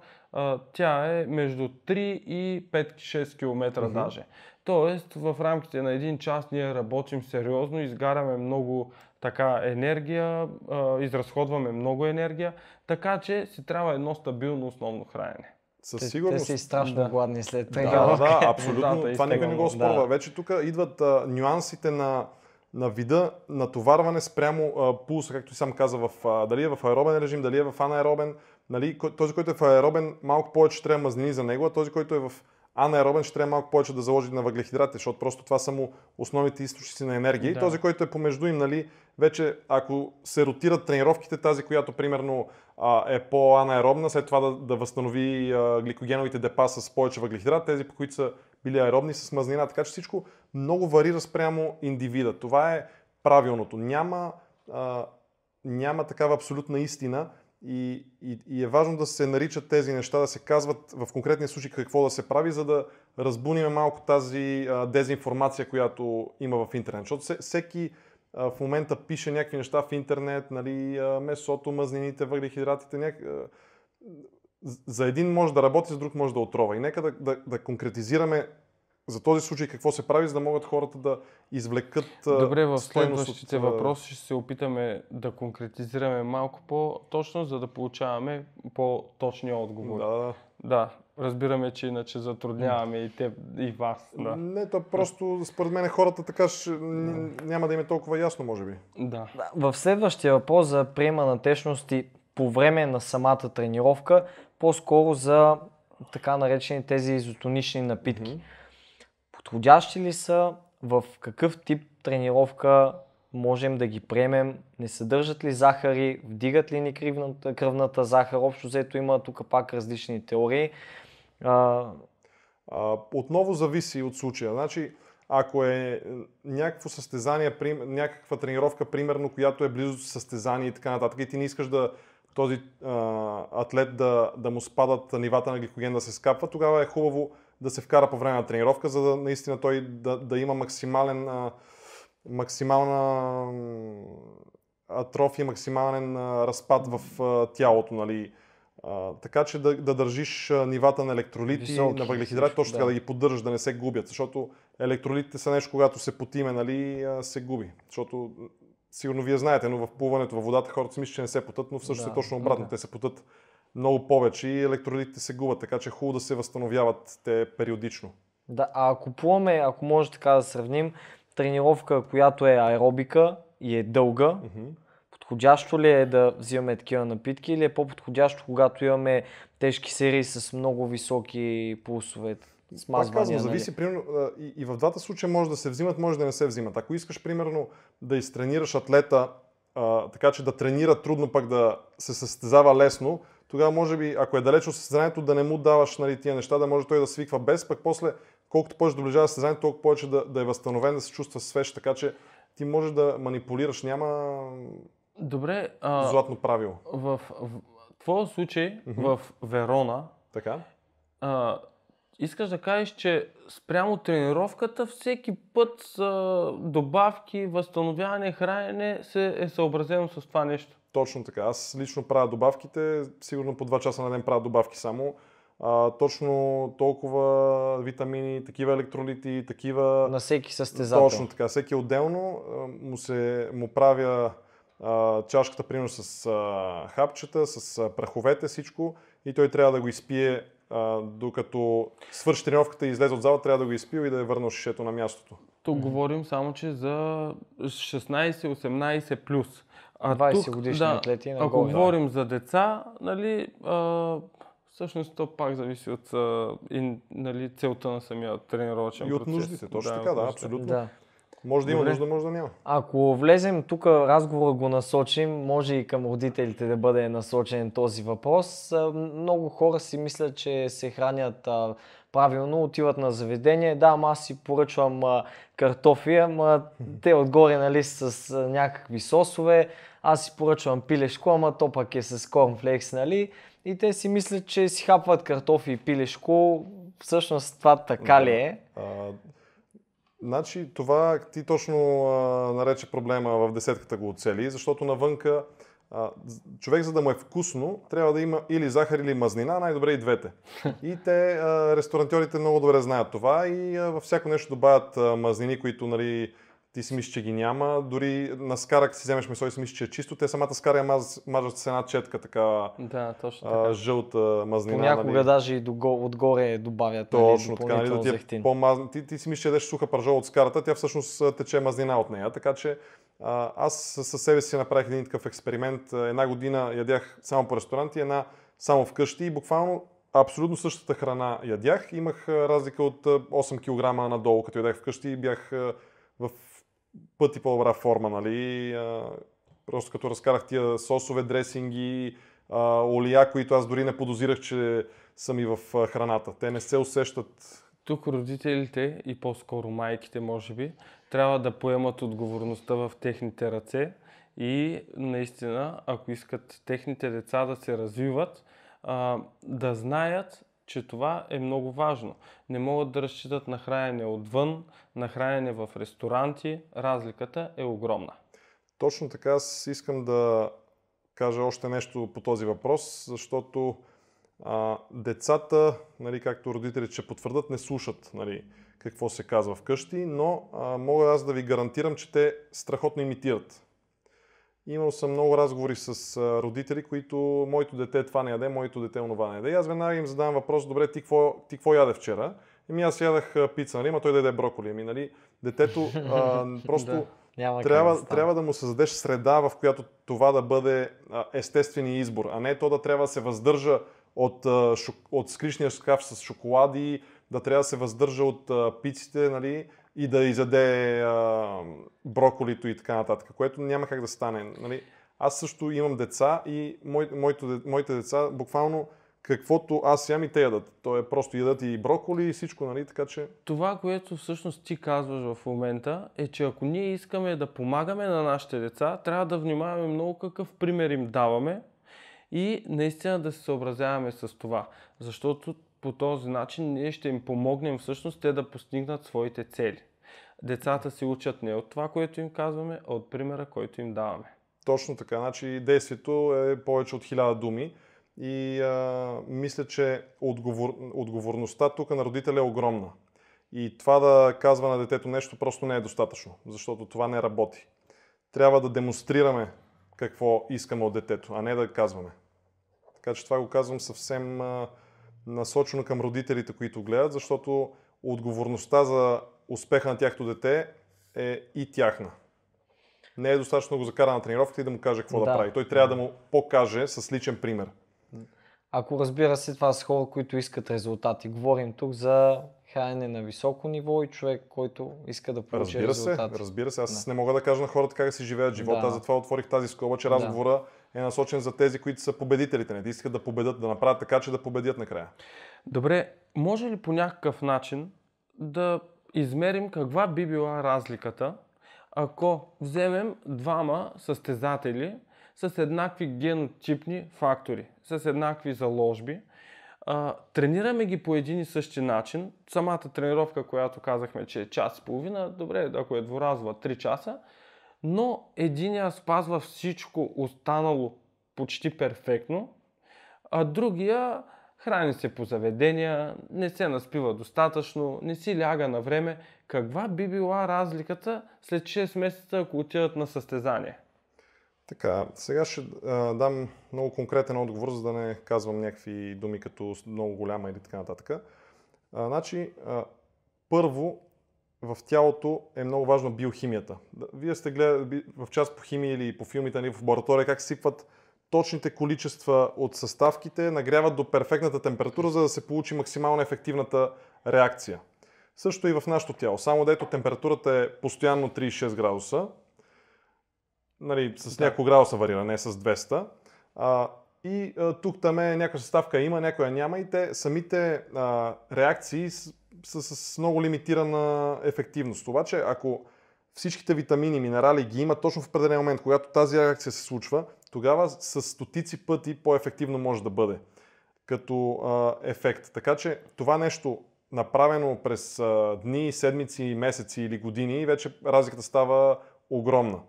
S2: тя е между 3 и 5-6 км
S3: Мгм.
S2: даже. Тоест, в рамките на един час ние работим сериозно, изгаряме много така енергия, а, изразходваме много енергия, така че си трябва едно стабилно основно хранене.
S3: Със
S1: Те, те
S3: сигурност.
S1: са и страшно
S2: Да.
S1: гладни след
S3: Да,
S1: тренировка.
S3: да, <laughs> абсолютно.
S2: Водата
S3: Това никой не го спорва.
S1: да.
S3: Вече тук идват а, нюансите на, на вида натоварване спрямо а, пулса, както сам каза, в, а, дали е в аеробен режим, дали е в анаеробен. Нали, този, който е в аеробен, малко повече трябва мазнини за него, а този, който е в анаеробен, ще трябва малко повече да заложи на въглехидрати, защото просто това са му основните източници на енергия.
S2: Да.
S3: И този, който е помежду им, нали, вече ако се ротират тренировките, тази, която примерно а, е по-анаеробна, след това да, да възстанови а, гликогеновите депа с повече въглехидрат, тези, по които са били аеробни с мазнина. Така че всичко много варира спрямо индивида. Това е правилното. Няма, а, няма такава абсолютна истина и, и, и е важно да се наричат тези неща, да се казват в конкретния случай какво да се прави, за да разбуниме малко тази а, дезинформация, която има в интернет. Защото се- всеки а, в момента пише някакви неща в интернет, нали, а, месото, мазнините, въглехидратите, няк... за един може да работи, за друг може да отрова. И нека да, да, да конкретизираме за този случай какво се прави, за да могат хората да извлекат
S2: Добре, в следващите
S3: от,
S2: въпроси ще се опитаме да конкретизираме малко по-точно, за да получаваме по-точни отговори.
S3: Да, да.
S2: Да, разбираме, че иначе затрудняваме и теб, и вас. Да.
S3: Не, то просто според мен хората така ще, няма да им е толкова ясно, може би.
S2: да.
S1: Да, В следващия въпрос за приема на течности по време на самата тренировка, по-скоро за така наречени тези изотонични напитки. Подходящи ли са? В какъв тип тренировка можем да ги приемем? Не съдържат ли захари? Вдигат ли ни кръвната, кръвната захар? Общо взето има тук пак различни теории. А,
S3: А, отново зависи от случая. Значи, ако е е, някакво състезание, някаква тренировка, примерно, която е близо до състезание и така нататък, и ти не искаш да този а, атлет да, да му спадат нивата на гликоген да се скапва, тогава е хубаво да се вкара по време на тренировка, за да наистина той да, да има максимален, максимална атрофия, максимален разпад в тялото, нали. А, така че да, да държиш нивата на електролити,
S1: Високи,
S3: на въглехидрати, точно така
S1: да.
S3: да ги поддържаш, да не се губят, защото електролитите са нещо, когато се потиме, нали, се губи. Защото сигурно вие знаете, но в плуването във водата хората си мислят, че не се потът, но всъщност
S1: Да,
S3: е точно обратно.
S2: да.
S3: Те се потът много повече и електролитите се губят, така че е хубаво да се възстановяват те периодично.
S1: Да, а ако плуваме, ако може така да сравним, тренировка, която е аеробика и е дълга,
S3: Мгм.
S1: подходящо ли е да взимаме такива напитки или е по-подходящо, когато имаме тежки серии с много високи пулсове?
S3: Пак казвам, зависи,
S1: нали?
S3: примерно, а, и, и в двата случая може да се взимат, може да не се взимат. Ако искаш, примерно, да изтренираш атлета, а, така че да тренира трудно, пък да се състезава лесно, тогава може би, ако е далеч от състезанието, да не му даваш нали, тия неща, да може той да свиква без, пък после, колкото повече доближава състезанието, толкова повече да, да е възстановен, да се чувства свеж, така че ти можеш да манипулираш, няма
S2: Добре, а,
S3: златно правило.
S2: в, в твоя случай
S3: Мгм.
S2: в Верона,
S3: Така?
S2: а, искаш да кажеш, че спрямо тренировката всеки път с добавки, възстановяване, хранене се е съобразено с това нещо.
S3: Точно така. Аз лично правя добавките, сигурно по 2 часа на ден правя добавки само. А, точно толкова витамини, такива електролити, такива...
S1: На всеки състезател.
S3: Точно така. Всеки отделно му, се, му правя а, чашката, примерно с а, хапчета, с а, праховете, всичко и той трябва да го изпие а, докато свърши тренировката и излезе от зала, трябва да го изпие и да е върнал шишето на мястото.
S2: Тук говорим само, че за 16-18 плюс. А
S1: 20
S2: тук,
S1: годишни
S2: да,
S1: атлети
S2: Ако
S1: нагоре.
S2: говорим за деца, нали, а, всъщност то пак зависи от а, и, нали, целта на самия тренировъчен
S3: И от
S2: процес.
S3: нуждите, точно
S2: и
S3: така, да, абсолютно.
S1: Да.
S3: Може да има
S2: Добре.
S3: нужда, може да няма.
S1: Ако влезем тук, разговора го насочим, може и към родителите да бъде насочен този въпрос. Много хора си мислят, че се хранят а, правилно, отиват на заведение. Да, ама аз си поръчвам а, картофи, ама те отгоре нали, с а, някакви сосове. Аз си поръчвам пилешко, ама то пък е с корнфлекс, нали? И те си мислят, че си хапват картофи и пилешко. Всъщност това така ли е?
S3: А, значи това ти точно а, нарече проблема в десетката го оцели, защото навънка а, човек за да му е вкусно, трябва да има или захар или мазнина, най-добре и двете. И те, а, ресторантьорите много добре знаят това и а, във всяко нещо добавят а, мазнини, които нали, ти си мислиш, че ги няма. Дори на скарак си вземеш месо и си мислиш, че е чисто. Те самата скара я маз, мажат с една четка, така
S2: Да, точно така.
S3: а, жълта мазнина.
S1: Понякога
S3: нали.
S1: даже и дого- отгоре добавят нали,
S3: Точно така, нали, да ти, е по-маз... ти, ти си мислиш, че ядеш суха пържола от скарата, тя всъщност тече мазнина от нея. Така че а, аз със себе си направих един такъв експеримент. Една година ядях само по ресторанти, една само вкъщи и буквално абсолютно същата храна ядях. Имах разлика от а, 8 кг надолу, като ядях вкъщи и бях в пъти по-добра форма, нали? А, Просто като разкарах тия сосове, дресинги, а, олия, които аз дори не подозирах, че са ми в храната. Те не се усещат.
S2: Тук родителите и по-скоро майките, може би, трябва да поемат отговорността в техните ръце и наистина, ако искат техните деца да се развиват, а, да знаят, че това е много важно. Не могат да разчитат на хранене отвън, на хранене в ресторанти. Разликата е огромна.
S3: Точно така аз искам да кажа още нещо по този въпрос, защото а, децата, нали, както родителите ще потвърдат, не слушат нали, какво се казва вкъщи, но а, мога аз да ви гарантирам, че те страхотно имитират. Имал съм много разговори с родители, които моето дете това не яде, моето дете онова не яде. И аз веднага им задавам въпрос, добре, ти какво, ти какво яде вчера? Еми аз ядах пица, нали, ама той да яде броколи. Ами, нали, детето а, <laughs> просто
S1: Да. Няма
S3: трябва,
S1: да
S3: трябва да му създадеш среда, в която това да бъде естествения избор, а не то да трябва да се въздържа от, от скришния шкаф с шоколади, да трябва да се въздържа от пиците, нали, и да изяде а, броколито и така нататък, което няма как да стане. Нали. Аз също имам деца и мой, моите, моите деца буквално каквото аз ям и те ядат. То е просто ядат и броколи и всичко, нали, така че...
S2: Това, което всъщност ти казваш в момента, е, че ако ние искаме да помагаме на нашите деца, трябва да внимаваме много какъв пример им даваме и наистина да се съобразяваме с това. Защото по този начин ние ще им помогнем всъщност те да постигнат своите цели. Децата се учат не от това, което им казваме, а от примера, който им даваме.
S3: Точно така. Значи действието е повече от хиляда думи и а, мисля, че отговор, отговорността тук на родителя е огромна. И това да казва на детето нещо просто не е достатъчно, защото това не работи. Трябва да демонстрираме какво искаме от детето, а не да казваме. Така че това го казвам съвсем а, насочено към родителите, които гледат, защото отговорността за успеха на тяхното дете е и тяхна. Не е достатъчно да го закара на тренировката и да му каже какво да,
S1: Да.
S3: да прави. Той трябва да му покаже с личен пример.
S1: Ако разбира се, това са хора, които искат резултати. Говорим тук за хранене на високо ниво и човек, който иска да получи
S3: Разбира се,
S1: резултати.
S3: разбира се. Аз не мога да кажа на хората как да си живеят живота.
S1: Да.
S3: Аз затова отворих тази скоба, че
S1: Да.
S3: разговора е насочен за тези, които са победителите. Не, те искат да победят, да направят така, че да победят накрая.
S2: Добре, може ли по някакъв начин да измерим каква би била разликата, ако вземем двама състезатели с еднакви генотипни фактори, с еднакви заложби, тренираме ги по един и същи начин. Самата тренировка, която казахме, че е час и половина, добре, ако е дворазова 3 часа, но единия спазва всичко останало почти перфектно, а другия храни се по заведения, не се наспива достатъчно, не си ляга на време. Каква би била разликата след 6 месеца, ако отидат на състезание?
S3: Така, сега ще а, дам много конкретен отговор, за да не казвам някакви думи като много голяма или така нататък. А, значи, а, първо, в тялото е много важна биохимията. Вие сте гледали в част по химия или по филмите нали, в лаборатория как сипват точните количества от съставките, нагряват до перфектната температура, за да се получи максимално ефективната реакция. Също и в нашото тяло. Само дето температурата е постоянно 36 градуса, нали, с
S2: Да.
S3: няколко градуса варира, не с 200. А, и а, тук там е някоя съставка има, някоя няма и те самите а, реакции с- са с много лимитирана ефективност. Обаче, ако всичките витамини, минерали ги има точно в определен момент, когато тази реакция се случва, тогава с стотици пъти по-ефективно може да бъде като а, ефект. Така че това нещо направено през а, дни, седмици, месеци или години, вече разликата става огромна.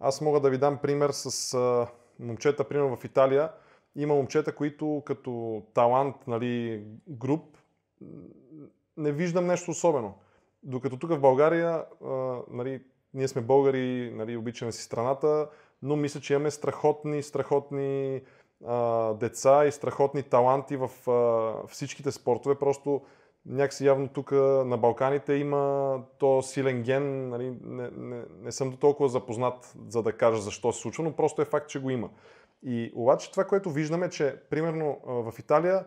S3: Аз мога да ви дам пример с а, момчета, примерно в Италия. Има момчета, които като талант, нали, груп, не виждам нещо особено. Докато тук в България, а, нали, ние сме българи, нали, обичаме си страната, но мисля, че имаме страхотни, страхотни а, деца и страхотни таланти в а, всичките спортове. Просто някакси явно тук на Балканите има то силен ген. Нали, не, не, не съм до толкова запознат, за да кажа защо се случва, но просто е факт, че го има. И обаче това, което виждаме, че примерно в Италия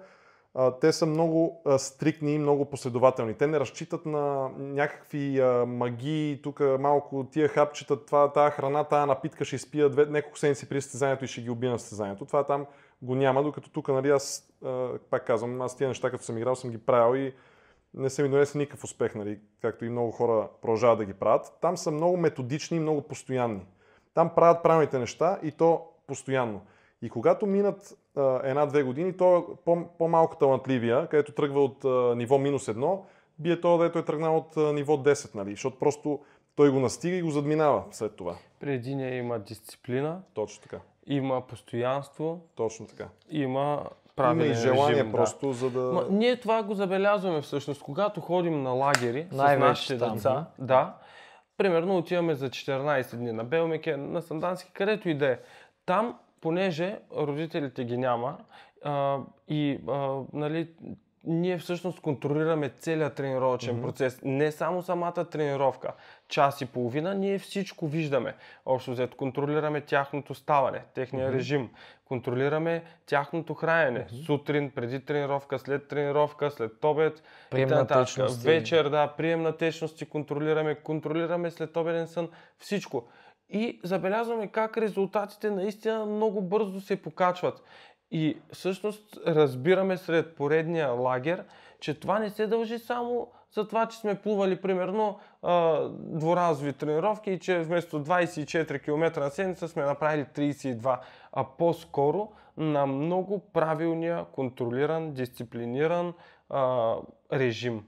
S3: те са много стрикни и много последователни. Те не разчитат на някакви магии, тук малко тия хапчета, това, тая храна, тая напитка ще изпия две, няколко седмици при състезанието и ще ги убия на състезанието. Това там го няма, докато тук, нали, аз пак казвам, аз тия неща, като съм играл, съм ги правил и не са ми донесли никакъв успех, нали, както и много хора продължават да ги правят. Там са много методични и много постоянни. Там правят правилните неща и то постоянно. И когато минат а, една-две години, то е по- по-малко талантливия, където тръгва от а, ниво минус едно, бие то, дето е тръгнал от а, ниво 10, нали? защото просто той го настига и го задминава след това.
S2: При единия има дисциплина,
S3: Точно така.
S2: има постоянство,
S3: Точно така.
S2: има
S3: Има
S2: правилен
S3: и желание
S2: режим, да.
S3: просто, за да...
S2: Ма, ние това го забелязваме всъщност, когато ходим на лагери с нашите
S1: там.
S2: деца. Да. Примерно отиваме за 14 дни на Белмеке, на Сандански, където и да е. Там, понеже родителите ги няма а, и а, нали, ние всъщност контролираме целият тренировъчен
S3: Мгм.
S2: процес. Не само самата тренировка. Час и половина, ние всичко виждаме. Общо взето, контролираме тяхното ставане, техния
S3: Мгм.
S2: режим. Контролираме тяхното хранене. Сутрин, преди тренировка, след тренировка, след обед.
S1: Прием
S2: и
S1: на
S2: т.н.
S1: течности.
S2: Вечер, да, прием на течности контролираме, контролираме след обеден сън, всичко. И забелязваме как резултатите наистина много бързо се покачват. И всъщност разбираме сред поредния лагер, че това не се дължи само за това, че сме плували примерно дворазови тренировки и че вместо 24 км на седмица сме направили 32, а по-скоро на много правилния, контролиран, дисциплиниран а, режим.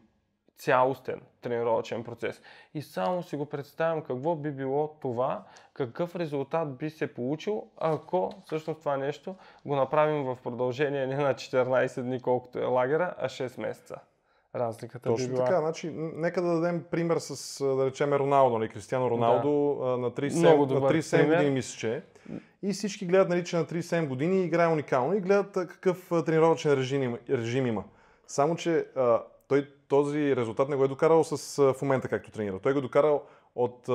S2: Цялостен тренировъчен процес. И само си го представям какво би било това, какъв резултат би се получил, ако всъщност това нещо го направим в продължение не на 14 дни, колкото е лагера, а 6 месеца. Разликата би
S3: Точно
S2: била.
S3: така. Значи, нека да дадем пример с, да речем, Роналдо, нали, Кристиано Роналдо, а, на 37,
S2: Много
S3: на
S2: добър
S3: 37
S2: пример.
S3: години мисля, че е. И всички гледат, нали, че на 37 години играе уникално и гледат какъв тренировъчен режим, има- режим има. Само, че а, той този резултат не го е докарал с, в момента както тренира. Той го е докарал от а,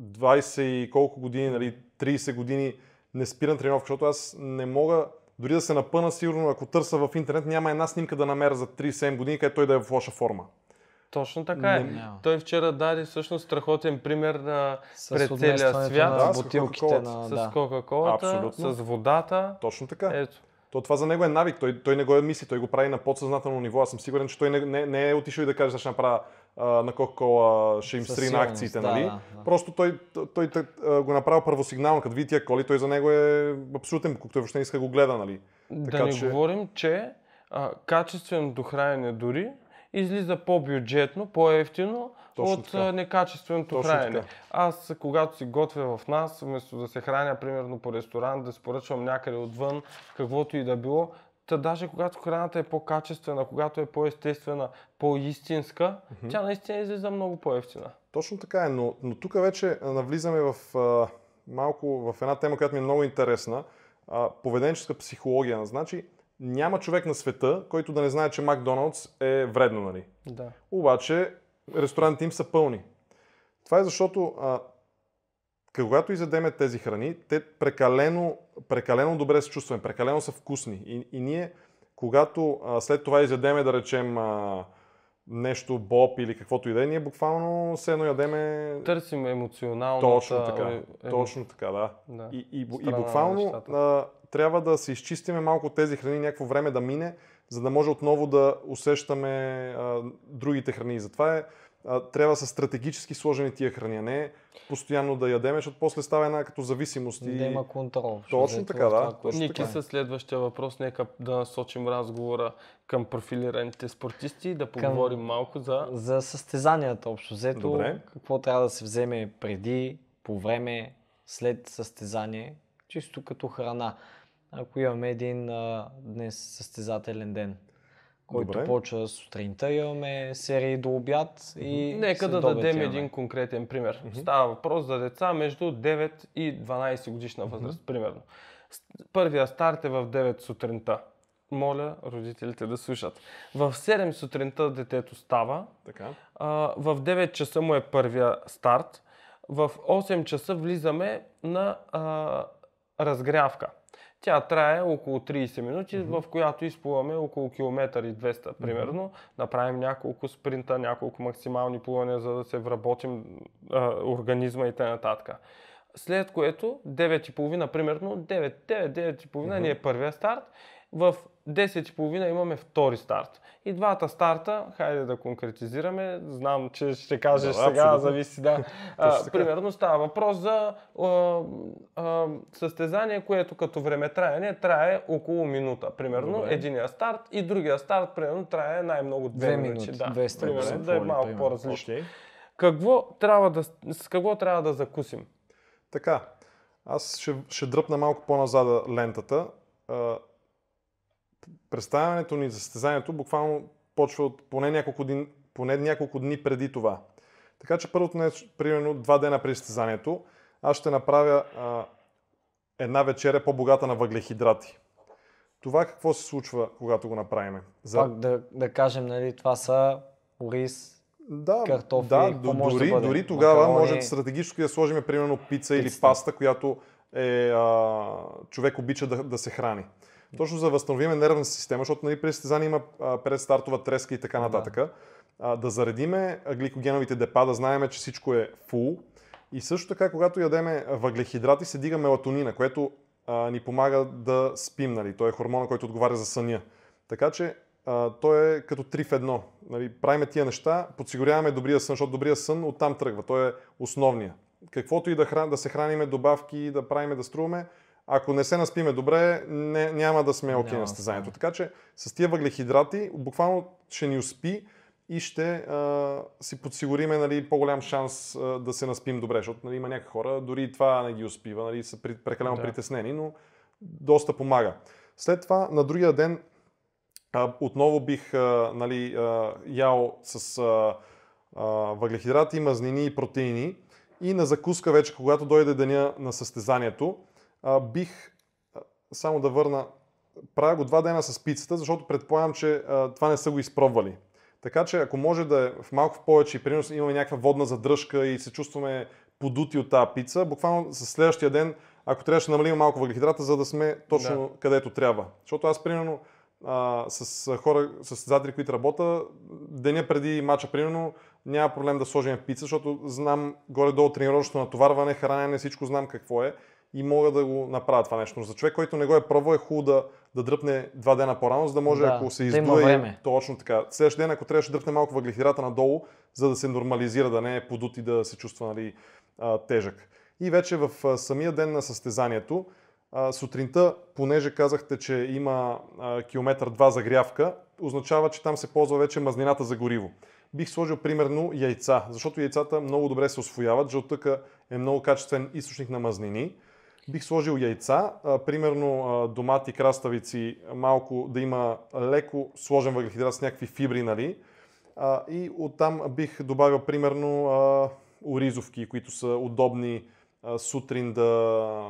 S3: 20 и колко години, нали, 30 години не спирам тренировка, защото аз не мога дори да се напъна, сигурно ако търся в интернет, няма една снимка да намеря за 37 години, където той да е в лоша форма.
S2: Точно така е.
S3: Не-.
S2: Той вчера даде всъщност страхотен пример на,
S1: С
S2: пред целия свят.
S3: Да, с
S1: бутилките на...
S2: с. Кока-Колата, с водата.
S3: Точно така.
S2: Ето.
S3: То това за него е навик, той, той не го е мисли, той го прави на подсъзнателно ниво. Аз съм сигурен, че той не, не, не е отишъл и да каже, сега ще направя а, на Coca-Cola, ще им стрина
S1: сигурност,
S3: акциите,
S1: да,
S3: нали?
S1: да, да.
S3: Просто той, той, той, а, го направил първосигнално, като види тия коли, той за него е абсолютен той въобще не иска да го гледа, нали?
S2: Да
S3: Така
S2: не
S3: че-
S2: говорим, че а, качественото хранене дори излиза по-бюджетно, по-ефтино
S3: Точно
S2: от
S3: така.
S2: некачественото
S3: Точно
S2: хранене.
S3: така.
S2: Аз, когато си готвя в нас, вместо да се храня, примерно по ресторант, да си поръчвам някъде отвън, каквото и да било, Та даже когато храната е по-качествена, когато е по-естествена, по-истинска, тя наистина излиза много по-ефтина.
S3: Точно така е, но, но тук вече навлизаме в а, малко в една тема, която ми е много интересна. А, поведенческа психология. Значи, няма човек на света, който да не знае, че Макдоналдс е вредно, нали?
S2: Да.
S3: Обаче ресторантите им са пълни. Това е защото а, когато изядеме тези храни, те прекалено, прекалено добре се чувстваме, прекалено са вкусни. И, и ние, когато а, след това изядеме, да речем, а, нещо боб или каквото и да е, ние буквално се едно ядеме
S2: Търсим емоционалната...
S3: точно така.
S2: е- е-
S3: Точно така, да.
S2: Да.
S3: И, и, и буквално а, трябва да се изчистиме малко тези храни, някакво време да мине, за да може отново да усещаме а, другите храни. Затова е, а, трябва са стратегически сложени тия храни, а не постоянно да ядеме, защото после става една като зависимост. И...
S1: Да има контрол.
S3: Точно така, да. Точно
S2: Ники, със следващия въпрос, нека да насочим разговора към профилираните спортисти и да поговорим малко за...
S1: За състезанията общо взето,
S3: Добре.
S1: какво трябва да се вземе преди, по време, след състезание, чисто като храна. Ако имаме един а, днес състезателен ден, който
S3: Добре.
S1: почва сутринта, имаме серии до обяд и
S2: Нека да дадем
S1: имаме.
S2: един конкретен пример. Става въпрос за деца между 9 и 12 годишна възраст, примерно. С- Първия старт е в 9 сутринта. Моля родителите да слушат. В 7 сутринта детето става,
S3: Така.
S2: а, в 9 часа му е първия старт, в 8 часа влизаме на а, разгрявка. Тя трае около 30 минути, в която изплуваме около километър и 200 примерно. Направим няколко спринта, няколко максимални плувания, за да се вработим а, организма и т.н. След което 9.30, примерно 9, 9, 9.30 ни е първия старт. В 10.30 имаме втори старт. И двата старта, хайде да конкретизираме, знам, че ще кажеш
S3: Да,
S2: сега,
S3: абсолютно.
S2: зависи, да. <laughs> а, примерно става въпрос за а, а, състезание, което като време траяне трае около минута. Примерно
S3: Добре.
S2: единия старт и другия старт, примерно, трае най-много две,
S1: Две
S2: минути.
S1: минути,
S2: Да,
S1: 200
S2: примерно, да е малко
S1: примерно.
S2: по-различно. Какво трябва да, с какво трябва да закусим?
S3: Така, аз ще, ще дръпна малко по-назада лентата. Представянето ни за състезанието буквално почва от поне няколко, дни, поне няколко дни преди това. Така че първото нещо, примерно два дена преди състезанието, аз ще направя а, една вечеря по-богата на въглехидрати. Това какво се случва, когато го направим? За...
S1: Пак да, да кажем, нали, това са ориз,
S3: Да,
S1: картофи,
S3: да
S1: какво
S3: до-
S1: може да
S3: дори,
S1: бъде?
S3: дори тогава
S1: Макарони?
S3: може стратегически да сложим примерно пица или
S1: Пицата.
S3: паста, която е, а, човек обича да, да се храни. Точно за да възстановим нервната система, защото нали, при състезание има предстартова треска и така нататък. А, да заредиме гликогеновите депа, да знаем, че всичко е фул. И също така, когато ядеме въглехидрати, се дига мелатонина, което а, ни помага да спим. Нали? Той е хормона, който отговаря за съня. Така че а, той е като три в едно. Нали? Правиме тия неща, подсигуряваме добрия сън, защото добрия сън оттам тръгва. Той е основния. Каквото и да, хран, да се храниме, добавки, да правиме, да струваме, ако не се наспиме добре, не, няма да сме окей
S1: Няма
S3: на състезанието. Така че с тия въглехидрати буквално ще ни успи и ще а, си подсигуриме нали, по-голям шанс а, да се наспим добре, защото нали, има някакви хора, дори това не ги успива, нали, са прекалено
S2: Да.
S3: притеснени, но доста помага. След това, на другия ден, а, отново бих а, нали, а, ял с а, а, въглехидрати, мазнини и протеини И на закуска вече, когато дойде деня на състезанието, а, бих, а, само да върна, правя го два дена с пицата, защото предполагам, че а, това не са го изпробвали. Така че ако може да е в малко повече и примерно имаме някаква водна задръжка и се чувстваме подути от тази пица, буквално с следващия ден, ако трябваше да намалим малко въглехидрата, за да сме точно да. където трябва. Защото аз примерно а, с хора, с състезатели, които работя, деня преди мача, примерно, няма проблем да сложим пица, защото знам горе-долу тренировъчното натоварване, хранене, всичко знам какво е и мога да го направя това нещо. Но за човек, който не го е пробвал, е хубаво да, да дръпне два дена по-рано, за да може, да, ако се издуе, точно така. Следващия ден, ако трябваше да дръпне малко въглехидрата надолу, за да се нормализира, да не е подут и да се чувства нали, тежък. И вече в самия ден на състезанието, сутринта, понеже казахте, че има километър 2 загрявка, означава, че там се ползва вече мазнината за гориво. Бих сложил примерно яйца, защото яйцата много добре се освояват. Жълтъка е много качествен източник на мазнини. Бих сложил яйца, а, примерно домати, краставици, малко да има леко сложен въглехидрат с някакви фибри, нали? А, и оттам бих добавил примерно а, оризовки, които са удобни а, сутрин да,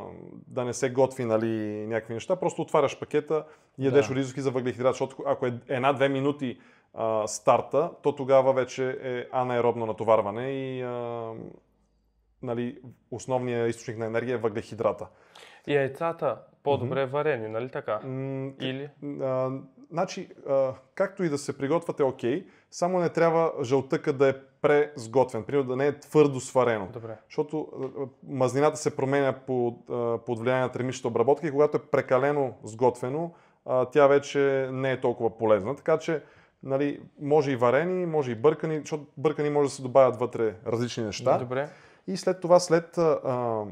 S3: да не се готви нали, някакви неща. Просто отваряш пакета и ядеш да. оризовки за въглехидрат, защото ако е една-две минути а, старта, то тогава вече е анаеробно натоварване и а, нали, основният източник на енергия е въглехидрата.
S2: И яйцата по-добре mm-hmm. варени, нали така? Mm, Или?
S3: А, значи, а, както и да се приготвят е окей, само не трябва жълтъка да е презготвен, примерно да не е твърдо сварено.
S2: Добре.
S3: Защото а, мазнината се променя под, а, под влияние на термичната обработка и когато е прекалено сготвено, а, тя вече не е толкова полезна. Така че нали, може и варени, може и бъркани, защото бъркани може да се добавят вътре различни неща.
S2: Добре.
S3: И след това, след а,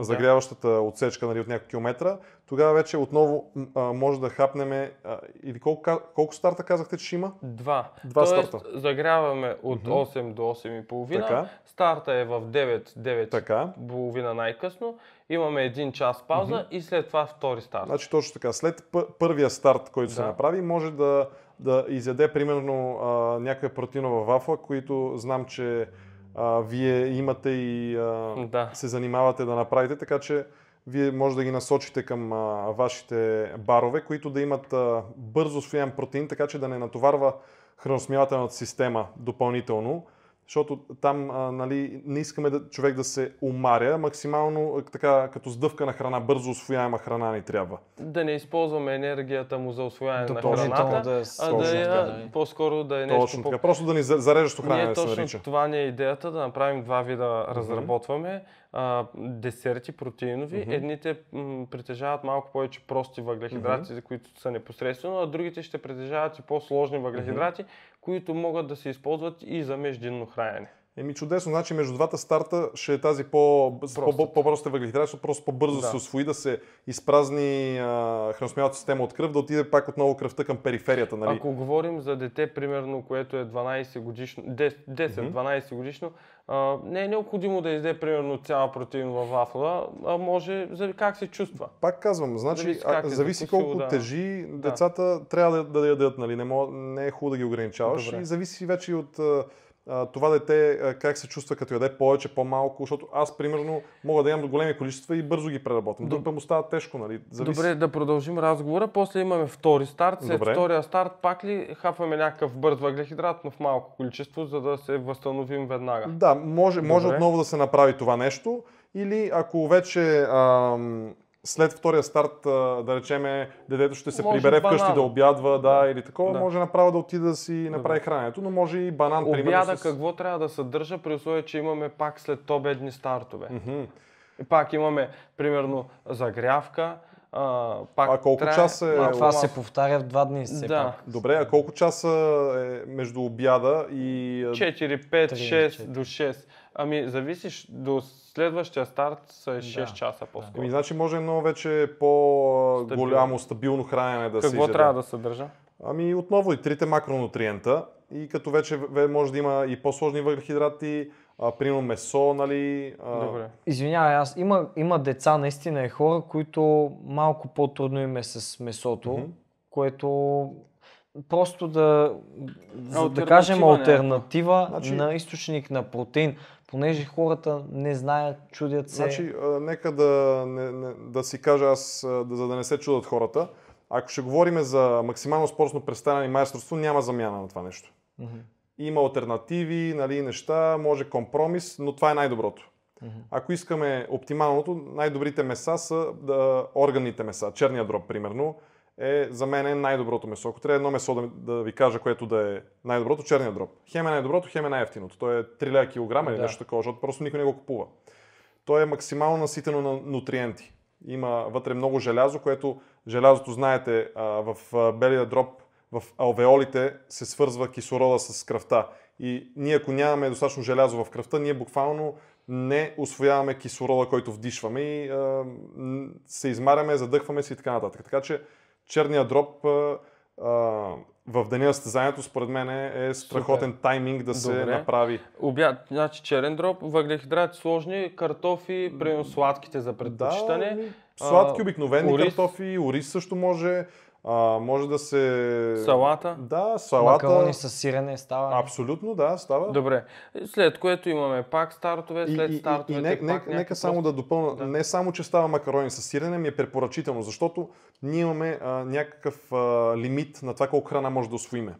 S3: загряващата отсечка нали, от няколко километра, тогава вече отново а, може да хапнем, а, или колко, колко старта казахте, че ще има?
S2: Два.
S3: Два
S2: Тоест,
S3: старта.
S2: загряваме от mm-hmm. 8 до 8.30, така. старта е в 9, 9
S3: така.
S2: половина най-късно, имаме един час пауза и след това втори старт.
S3: Значи точно така, след първия старт, който да. се направи, може да, да изяде примерно а, някаква протеинова вафла, които знам, че а, вие имате и а,
S2: да.
S3: се занимавате да направите, така че вие може да ги насочите към а, вашите барове, които да имат а, бързо освоян протеин, така че да не натоварва храносмилателната система допълнително защото там а, нали, не искаме да, човек да се умаря, максимално така като сдъвка на храна, бързо освояема храна ни трябва.
S2: Да не използваме енергията му за освояване на храната, да е, а да е, да. по-скоро да е нещо
S3: Точно така, просто да ни зареждащо хранене
S2: да
S3: се
S2: нарича. Това ни е идеята, да направим два вида, mm-hmm. разработваме а, десерти протеинови. Mm-hmm. Едните м- притежават малко повече прости въглехидрати, mm-hmm. които са непосредствено, а другите ще притежават и по-сложни въглехидрати, mm-hmm. Които могат да се използват и за междинно хранене.
S3: Еми чудесно, значи между двата старта ще е тази по, по, по-проста въглехидрат, защото просто по-бързо да. се освои, да се изпразни храносмилната система от кръв, да отиде пак отново кръвта към периферията. Нали?
S2: Ако говорим за дете, примерно, което е 12 годишно, 10-12 mm-hmm. годишно, а, не е необходимо да изде примерно цяла протеинова вафла, а може за как се чувства.
S3: Пак казвам, значи зависи, а, е зависи колко да. тежи, децата трябва да, да ядат, нали? не, мож, не е хубаво да ги ограничаваш Добре. и зависи вече и от това дете как се чувства като яде повече, по-малко, защото аз примерно мога да до големи количества и бързо ги преработвам. Друг му става тежко, нали?
S2: Зависи. Добре, да продължим разговора. После имаме втори старт. След Добре. втория старт пак ли хапваме някакъв бърз въглехидрат, но в малко количество, за да се възстановим веднага?
S3: Да, може, може отново да се направи това нещо. Или ако вече ам, след втория старт, да речеме, детето ще се може прибере банан. вкъщи да обядва, да, да или такова, да. може направо да отиде да си направи да. храненето, но може и банан,
S2: Обяда примерно, с... какво трябва да съдържа при условие, че имаме пак след обедни стартове?
S3: Mm-hmm.
S2: И пак имаме, примерно, загрявка, а, пак
S3: а колко
S2: трябва...
S3: часа е...
S1: А, това се повтаря в два дни
S2: все да.
S3: пак. Добре, а колко часа е между обяда и...
S2: 4, 5, 6 до 6. Ами, зависиш до следващия старт са 6 да. часа по-скоро.
S3: Ами, значи може едно вече по-голямо, стабилно хранене да
S2: Какво се
S3: Какво
S2: трябва да съдържа?
S3: Ами отново и трите макронутриента и като вече може да има и по-сложни въглехидрати, а, примерно месо, нали.
S2: А... Добре.
S1: Извинявай, аз има, има деца, наистина е хора, които малко по-трудно им е с месото, mm-hmm. което просто да, за да кажем альтернатива
S3: Значи-
S1: на източник на протеин, понеже хората не знаят, чудят се.
S3: Значи, а, нека да, не, не, да си кажа аз, да, за да не се чудат хората. Ако ще говорим за максимално спортно представяне и майсторство, няма замяна на това нещо.
S1: Мгм,
S3: Има альтернативи, нали, неща, може компромис, но това е най-доброто.
S1: мгм.
S3: Ако искаме оптималното, най-добрите меса са да, органните меса. Черния дроб, примерно, е за мен е най-доброто месо. Ако трябва едно месо да, да ви кажа, което да е най-доброто, черния дроб. Хем е най-доброто, хем е най-ефтиното. То е 3 лева килограм или
S1: Да.
S3: нещо такова, защото просто никой не го купува. То е максимално наситено на нутриенти. Има вътре много желязо, което желязото, знаете, в белия дроб, в алвеолите се свързва кислорода с кръвта. И ние, ако нямаме достатъчно желязо в кръвта, ние буквално не освояваме кислорода, който вдишваме и а, се измаряме, задъхваме се и така нататък. Така че черния дроб а, а, в деня на състезанието, според мен е страхотен тайминг да се
S2: Добре.
S3: направи.
S2: Обяд, значи черен дроб, въглехидрати сложни, картофи, примерно сладките за предпочитане.
S3: Да, сладки, обикновени картофи, ориз също може. А, може да се...
S2: Салата.
S3: Да, салата.
S1: Макарони с сирене става.
S3: Абсолютно, да, става.
S2: Добре. След което имаме пак стартове,
S3: И,
S2: след
S3: и, и,
S2: стартовете
S3: и не,
S2: пак
S3: не,
S2: някакви
S3: нека само да допълна,
S2: Да.
S3: не само, че става макарони с сирене, ми е препоръчително, защото ние имаме а, някакъв а, лимит на това колко храна може да освоиме.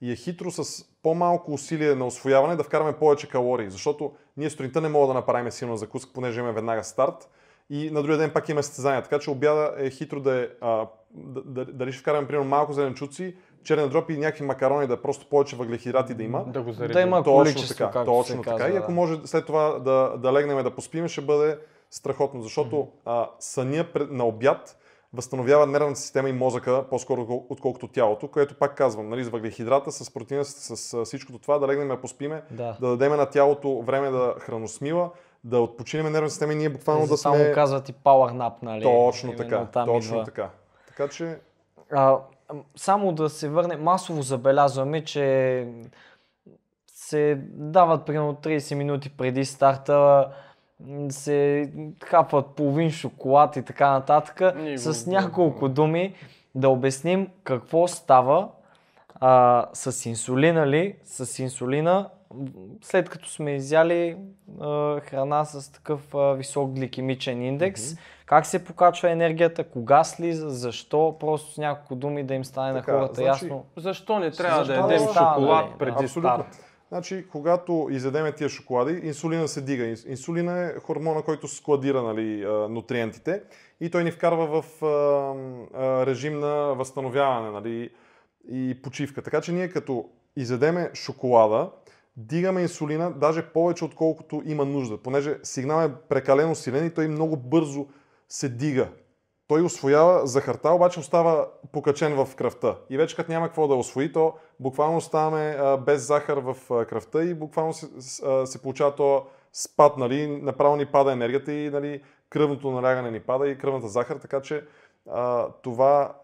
S3: И е хитро с по-малко усилие на освояване да вкараме повече калории, защото ние сутринта не можем да направим силна закуска, понеже имаме веднага старт и на другия ден пак имаме състезания. Така че обяда е хитро да е, а, да, да, дали ще вкараме примерно малко зеленчуци, черен дроп и някакви макарони, да е просто повече въглехидрати да има.
S2: Да го заредим.
S1: Да има
S3: Точно така, точно
S1: се
S3: така.
S1: казва.
S3: И ако може след това да, да легнем да поспиме, ще бъде страхотно, защото а, съня на обяд възстановява нервната система и мозъка по-скоро откол- отколкото тялото, което пак казвам, нали, с въглехидрата, с протеина, с, с, с всичкото това, да легнем да поспиме,
S1: Да.
S3: да дадем на тялото време да храносмила, да отпочинем нервната система и ние буквално да
S1: Само
S3: сме...
S1: казват и power nap, нали?
S3: Точно
S1: Именно
S3: така, точно
S1: идва.
S3: така. Така че
S1: А, ам, само да се върне, масово забелязваме, че се дават примерно 30 минути преди старта, се хапват половин шоколад и така нататък.
S2: Ние
S1: С няколко думи да обясним какво става а, с инсулина ли, с инсулина, след като сме изяли а, храна с такъв а, висок гликемичен индекс, как се покачва енергията, кога слиза, защо, просто с няколко думи да им стане
S3: Така,
S1: на хората
S3: значи,
S1: ясно.
S2: Защо не трябва
S3: Защо
S2: да ядем
S3: става,
S2: шоколад
S1: нали?
S2: преди
S3: Абсолютно.
S2: старт?
S3: Значи, когато изядеме тия шоколади, инсулина се дига. Инс- Инсулина е хормона, който складира нали, нутриентите и той ни вкарва в а, а, режим на възстановяване нали, и почивка. Така че ние като изядеме шоколада, дигаме инсулина даже повече отколкото има нужда, понеже сигнал е прекалено силен и той много бързо се дига. Той освоява захарта, обаче остава покачен в кръвта. И вече като няма какво да освои, то буквално ставаме без захар в кръвта и буквално се, се получава то спад, нали, направо ни пада енергията и нали, кръвното налягане ни пада и кръвната захар, така че а, това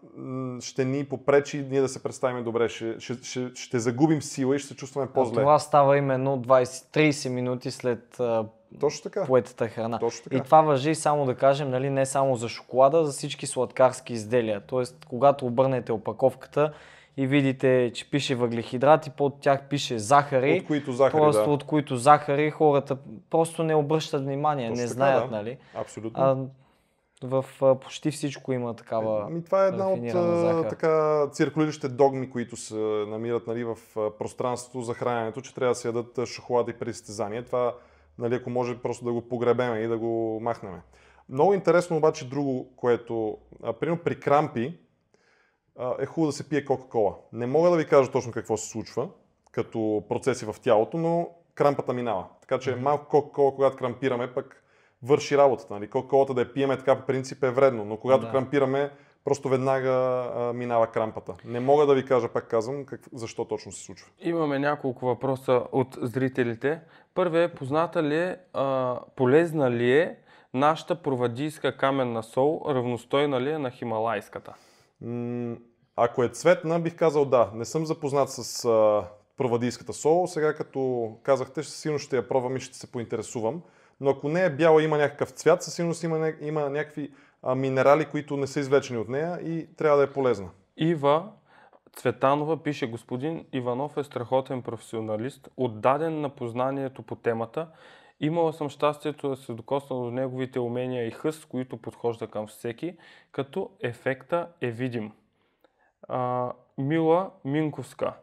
S3: ще ни попречи ние да се представим добре, ще, ще, ще, ще загубим сила и ще се чувстваме
S1: А
S3: по-зле.
S1: това става именно 20-30 минути след а,
S3: Точно така.
S1: поетата храна.
S3: Точно така.
S1: И това въжи само да кажем, нали, не само за шоколада, за всички сладкарски изделия. Тоест, когато обърнете опаковката и видите, че пише въглехидрати, под тях пише захари,
S3: От които захари,
S1: просто
S3: да.
S1: от които захари хората просто не обръщат внимание,
S3: Точно
S1: не
S3: така,
S1: знаят,
S3: да.
S1: нали?
S3: Абсолютно.
S1: А в почти всичко има такава.
S3: Ами това е една от
S1: захар.
S3: така циркулиращите догми, които се намират нали, в пространството за храненето, че трябва да се ядат шоколади преди състезание. Това, нали, ако може просто да го погребеме и да го махнем. Много интересно обаче друго, което, а, примерно при крампи, а, е хубаво да се пие Кока-Кола. Не мога да ви кажа точно какво се случва като процеси в тялото, но крампата минава. Така че малко Кока-Кола, когато крампираме, пък върши работата. Нали? Кока-Колата да я пиеме така по принцип е вредно, но когато
S1: Да.
S3: крампираме, просто веднага а, минава крампата. Не мога да ви кажа, пак казвам, как, защо точно се случва.
S2: Имаме няколко въпроса от зрителите. Първият е, позната ли е, а, полезна ли е нашата провадийска каменна сол, равностойна ли е на хималайската?
S3: М, ако е цветна, бих казал да. Не съм запознат с а, провадийската сол. Сега като казахте, сигурно ще я пробвам и ще се поинтересувам. Но ако не е бяла, има някакъв цвят, със сигурност има, има някакви а, минерали, които не са извлечени от нея и трябва да е полезна.
S2: Ива, Цветанова пише, господин Иванов е страхотен професионалист, отдаден на познанието по темата. Имала съм щастието да се докосна до неговите умения и хъс, които подхожда към всеки, като ефекта е видим. А, Мила Минковска.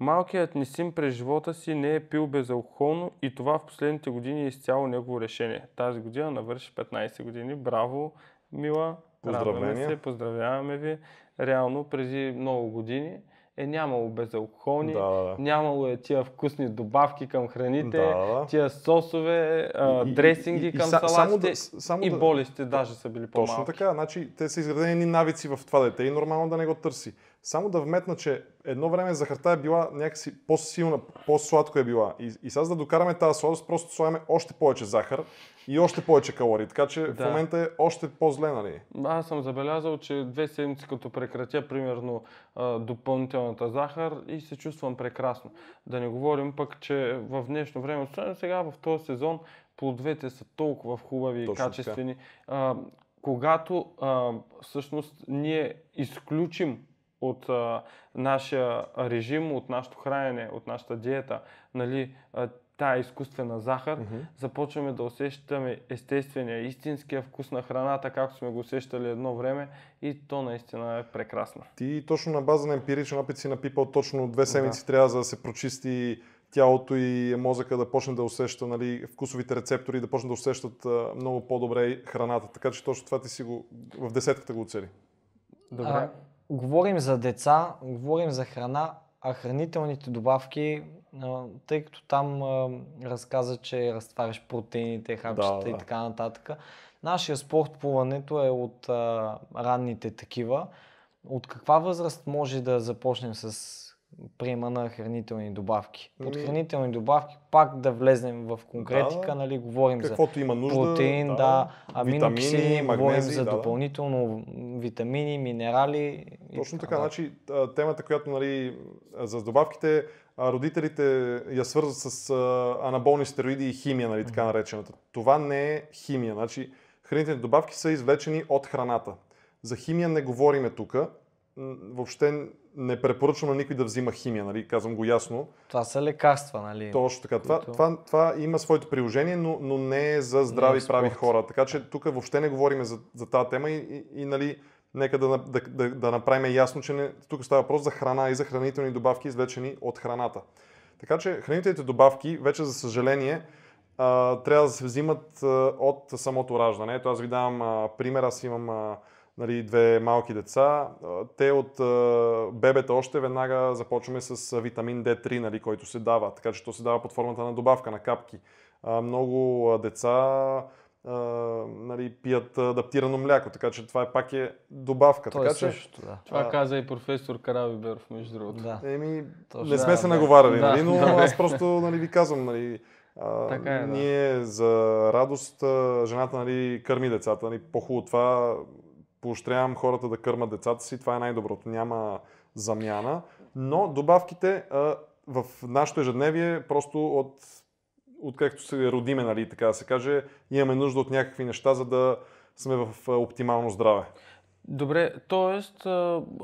S2: Малкият Нисим през живота си не е пил безалкохолно и това в последните години е изцяло негово решение. Тази година навърши 15 години. Браво, Мила! Радваме се, поздравяваме ви. Реално, преди много години е нямало безалкохолни,
S3: Да, да, да.
S2: нямало е тия вкусни добавки към храните,
S3: Да, да.
S2: тия сосове, а,
S3: И-
S2: дресинги
S3: и- и
S2: към
S3: са- само
S2: салатите
S3: да- само
S2: и
S3: да-
S2: болестите даже са били по-малки.
S3: Точно така, значи те са изградени навици в това дете и нормално да не го търси. Само да вметна, че едно време захарта е била някакси по-силна, по-сладко е била. И, и сега за да докараме тази сладост, просто слагаме още повече захар и още повече калории. Така че
S2: Да.
S3: в момента е още по-зле, нали?
S2: Аз съм забелязал, че две седмици като прекратя примерно допълнителната захар и се чувствам прекрасно. Да не говорим пък, че в днешно време, особено сега в този сезон, плодовете са толкова хубави и
S3: Точно така.
S2: качествени. А, когато а, всъщност ние изключим от а, нашия режим, от нашето хранене, от нашата диета, нали, а, тая изкуствена захар, започваме да усещаме естествения, истинския вкус на храната, както сме го усещали едно време и то наистина е прекрасно.
S3: Ти точно на база на емпиричен опит си напипал точно две седмици трябва за да се прочисти тялото и мозъка да почне да усеща нали, вкусовите рецептори, да почне да усещат а, много по-добре храната. Така че точно това ти си го в десетката го оцели.
S2: Добре.
S1: А, говорим за деца, говорим за храна, а хранителните добавки, тъй като там разказа, че разтваряш протеините, хапчета
S3: Да,
S1: и
S3: да.
S1: така нататък. Нашия спорт плуването е от а, ранните такива. От каква възраст може да започнем с приема на хранителни добавки? Под
S3: Ами-
S1: хранителни добавки пак да влезнем в конкретика,
S3: Да,
S1: нали, говорим за
S3: Каквото има нужда.
S1: протеин, да, аминокиселини,
S3: витамини,
S1: говорим за
S3: да, да.
S1: допълнително витамини, минерали.
S3: Точно така.
S1: нататък.
S3: Значи, а, темата, която нали, за добавките, родителите я свързват с анаболни стероиди и химия, нали, така наречената. Това не е химия. Значи, хранителните добавки са извлечени от храната. За химия не говориме тук. Въобще не препоръчвам на никой да взима химия, нали, казвам го ясно.
S1: Това са лекарства, нали?
S3: Точно така. Това,
S1: Които-
S3: това, това има своето приложение, но, но не е за здрави
S1: е
S3: прави
S1: спорт.
S3: хора. Така че тук въобще не говорим за, за тази тема и, и, и нали, нека да, да, да, да направим ясно, че не, тук става въпрос за храна и за хранителни добавки, извлечени от храната. Така че хранителните добавки, вече за съжаление, а, трябва да се взимат а, от самото раждане. Ето аз ви давам а, пример, аз имам а, нали, две малки деца. Те от бебета още веднага започваме с витамин D3, нали, който се дава. Така че то се дава под формата на добавка, на капки. Много деца нали, пият адаптирано мляко, така че това е пак е добавка.
S1: То е
S3: така че,
S1: същото, да.
S2: Това
S3: а-
S2: каза и професор Каравиберов, между другото.
S1: да.
S3: Еми,
S1: Точно.
S3: не сме
S2: Да,
S3: се
S2: да.
S3: наговаряли,
S2: Да,
S3: нали, но
S2: да.
S3: аз просто нали, ви казвам, нали, а,
S2: Така е, да.
S3: ние за радост жената нали, кърми децата. Нали, по-хубаво това поощрявам хората да кърмат децата си, това е най-доброто, няма замяна. Но добавките а, в нашето ежедневие просто от откакто се родиме, нали, така да се каже, имаме нужда от някакви неща, за да сме в оптимално здраве.
S2: Добре, т.е.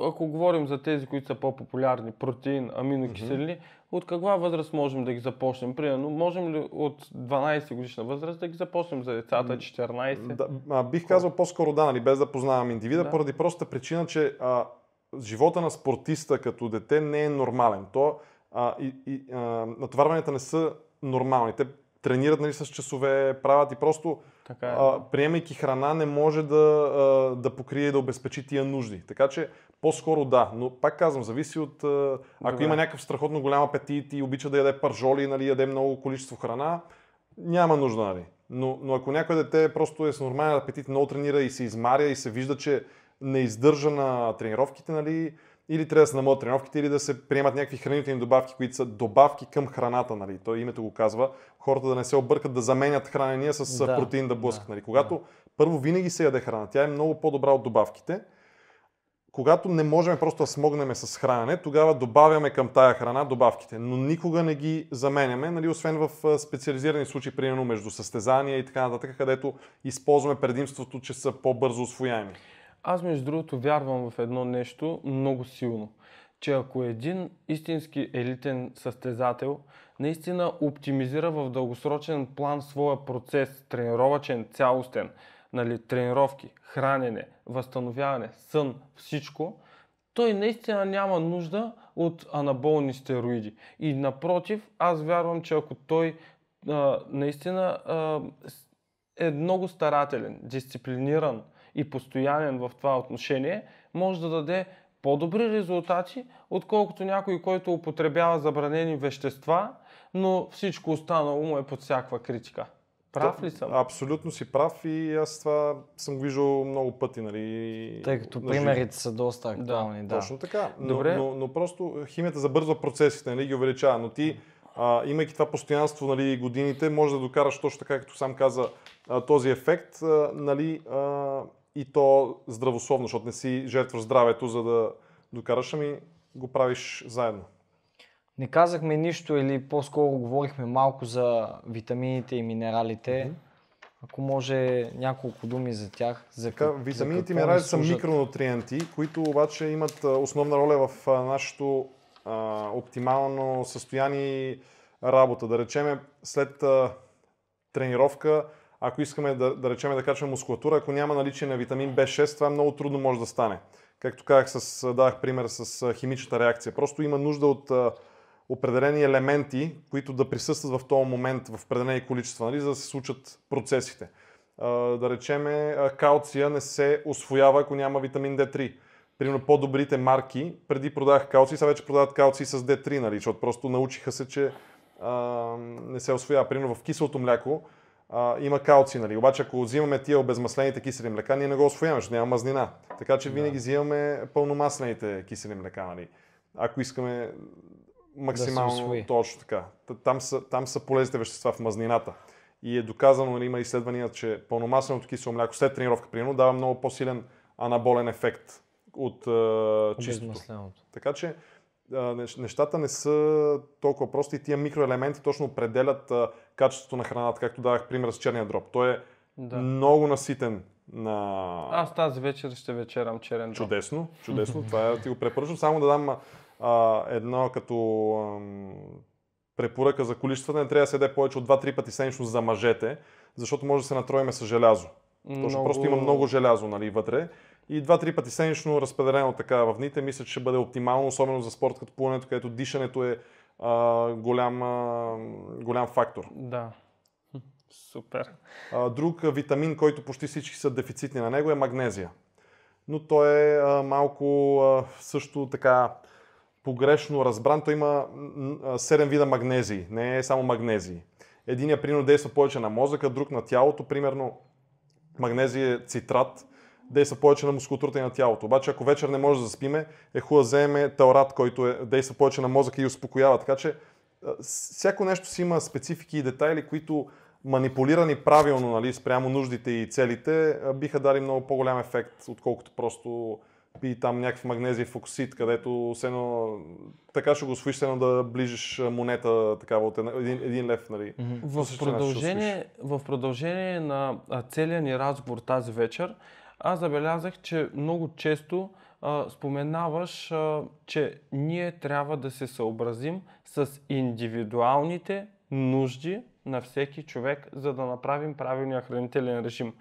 S2: ако говорим за тези, които са по-популярни, протеин, аминокиселини, от каква възраст можем да ги започнем? Примерно, можем ли от 12 годишна възраст да ги започнем за децата 14?
S3: Да, а, бих казал по-скоро да, нали, без да познавам индивида,
S2: Да.
S3: поради простата причина, че а, живота на спортиста като дете не е нормален. То, а, и, и, а, натоварванията не са нормални. Те тренират нали, с часове, правят и просто
S2: Така е.
S3: а, приемайки храна не може да, а, да покрие и да обезпечи тия нужди. Така че по-скоро да, но пак казвам, зависи от... а, Ако
S2: Добре.
S3: има някакъв страхотно голям апетит и обича да яде пържоли, нали, яде много количество храна, няма нужда, нали. Но, но ако някой дете просто е с нормален апетит, много тренира и се измаря и се вижда, че не издържа на тренировките, нали, или трябва да се намалят тренировките, или да се приемат някакви хранителни добавки, които са добавки към храната, нали. Той името го казва. Хората да не се объркат да заменят хранения с
S1: Да,
S3: да, протеин да блъскат.
S1: да,
S3: нали. Когато първо винаги се яде храна, тя е много по-добра от добавките. Когато не можем просто да смогнем с хранене, тогава добавяме към тая храна добавките, но никога не ги заменяме, нали, освен в специализирани случаи, примерно между състезания и така нататък, където използваме предимството, че са по-бързо освояеми.
S2: Аз, между другото, вярвам в едно нещо много силно. че ако един истински елитен състезател наистина оптимизира в дългосрочен план своя процес, тренировачен, цялостен, нали, тренировки, хранене, възстановяване, сън, всичко, той наистина няма нужда от анаболни стероиди. И напротив, аз вярвам, че ако той а, наистина а, е много старателен, дисциплиниран и постоянен в това отношение, може да даде по-добри резултати, отколкото някой, който употребява забранени вещества, но всичко останало му е под всякаква критика. Прав ли съм?
S3: Абсолютно си прав и аз това съм го виждал много пъти. Нали,
S1: Тъй като примерите са доста актуални. Да, да.
S3: Точно така. Но,
S2: Добре.
S3: Но, но, просто химията забързва процесите, нали, ги увеличава. Но ти, а, имайки това постоянство нали, годините, може да докараш точно така, както сам каза, а, този ефект а, нали, а, и то здравословно, защото не си жертваш здравето, за да докараш, ами го правиш заедно.
S1: Не казахме нищо или по-скоро говорихме малко за витамините и минералите.
S3: Мгм.
S1: Ако може няколко думи за тях. За
S3: Така,
S1: как-
S3: витамините и минералите са микронутриенти, които обаче имат основна роля в нашето а, оптимално състояние работа. Да речеме, след а, тренировка, ако искаме да, да речеме да качваме мускулатура, ако няма наличие на витамин B6, това много трудно може да стане. Както казах, с, дадах пример с химичната реакция. Просто има нужда от а, определени елементи, които да присъстват в този момент в определени количества, нали, за да се случат процесите. А, да речеме, калция не се освоява, ако няма витамин D3. Примерно по-добрите марки, преди продавах калци, сега вече продават калци с D3, нали, защото просто научиха се, че а, не се освоява. Примерно в киселото мляко а, има калци, нали. Обаче ако взимаме тия обезмаслените кисели млека, ние не го освояваме, защото няма мазнина. Така че винаги взимаме пълномаслените кисели млека, нали. Ако искаме максимално
S1: усвои.
S3: точно така. Там са, там са полезните вещества в мазнината. И е доказано, нали, има изследвания, че пълномасленото кисело мляко след тренировка, примерно, дава много по-силен анаболен ефект от а, чистото. Така че нещата не са толкова прости и тия микроелементи точно определят качеството на храната, както давах пример с черния дроб. Той е
S2: Да.
S3: много наситен на...
S2: Аз тази вечер ще вечерам черен дроб.
S3: Чудесно, чудесно. <laughs> Това е, ти го препоръчвам. Само да дам а, едно като ам, препоръка за количествата. Не трябва да се яде повече от 2-3 пъти седмично за мъжете, защото може да се натроиме с желязо. Точно просто има много желязо нали, вътре. И 2-3 пъти седмично разпределено така в дните, мисля, че ще бъде оптимално, особено за спорт като плуването, където дишането е а, голям, а, голям фактор.
S2: Да. Супер.
S3: А, Друг витамин, който почти всички са дефицитни на него е магнезия. Но той е а, малко а, също така погрешно разбран. Той има м, а, 7 вида магнезии, не е само магнезии. Единият примерно действа повече на мозъка, друг на тялото. Примерно магнезия е цитрат, действа повече на мускулатурата и на тялото. Обаче ако вечер не може да заспиме, е хубаво да вземе таурат, който е, действа повече на мозъка и успокоява. Така че всяко нещо си има специфики и детайли, които манипулирани правилно нали, спрямо нуждите и целите, биха дали много по-голям ефект, отколкото просто пи там някакъв магнезий фокусит, където все едно, така ще го освоиш, все едно да ближиш монета такава от един, един лев. Нали.
S2: В
S3: начин ще
S2: продължение, в продължение на целия ни разговор тази вечер, аз забелязах, че много често а, споменаваш, а, че ние трябва да се съобразим с индивидуалните нужди на всеки човек, за да направим правилния хранителен режим.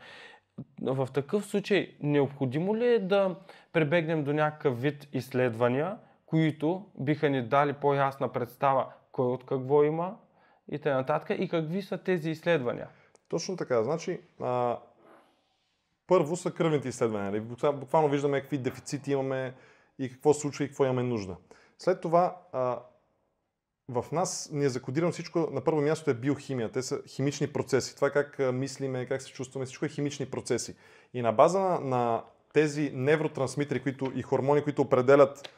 S2: В такъв случай, необходимо ли е да прибегнем до някакъв вид изследвания, които биха ни дали по-ясна представа кой от какво има и т.н. и какви са тези изследвания?
S3: Точно така. Значи, а, първо са кръвните изследвания. Нали? Буква- Буквално виждаме какви дефицити имаме и какво се случва и какво имаме нужда. След това, а, в нас ни е закодирано всичко, на първо място е биохимия. Те са химични процеси. Това как а, мислиме, как се чувстваме, всичко е химични процеси. И на база на, на тези невротрансмитери които, и хормони, които определят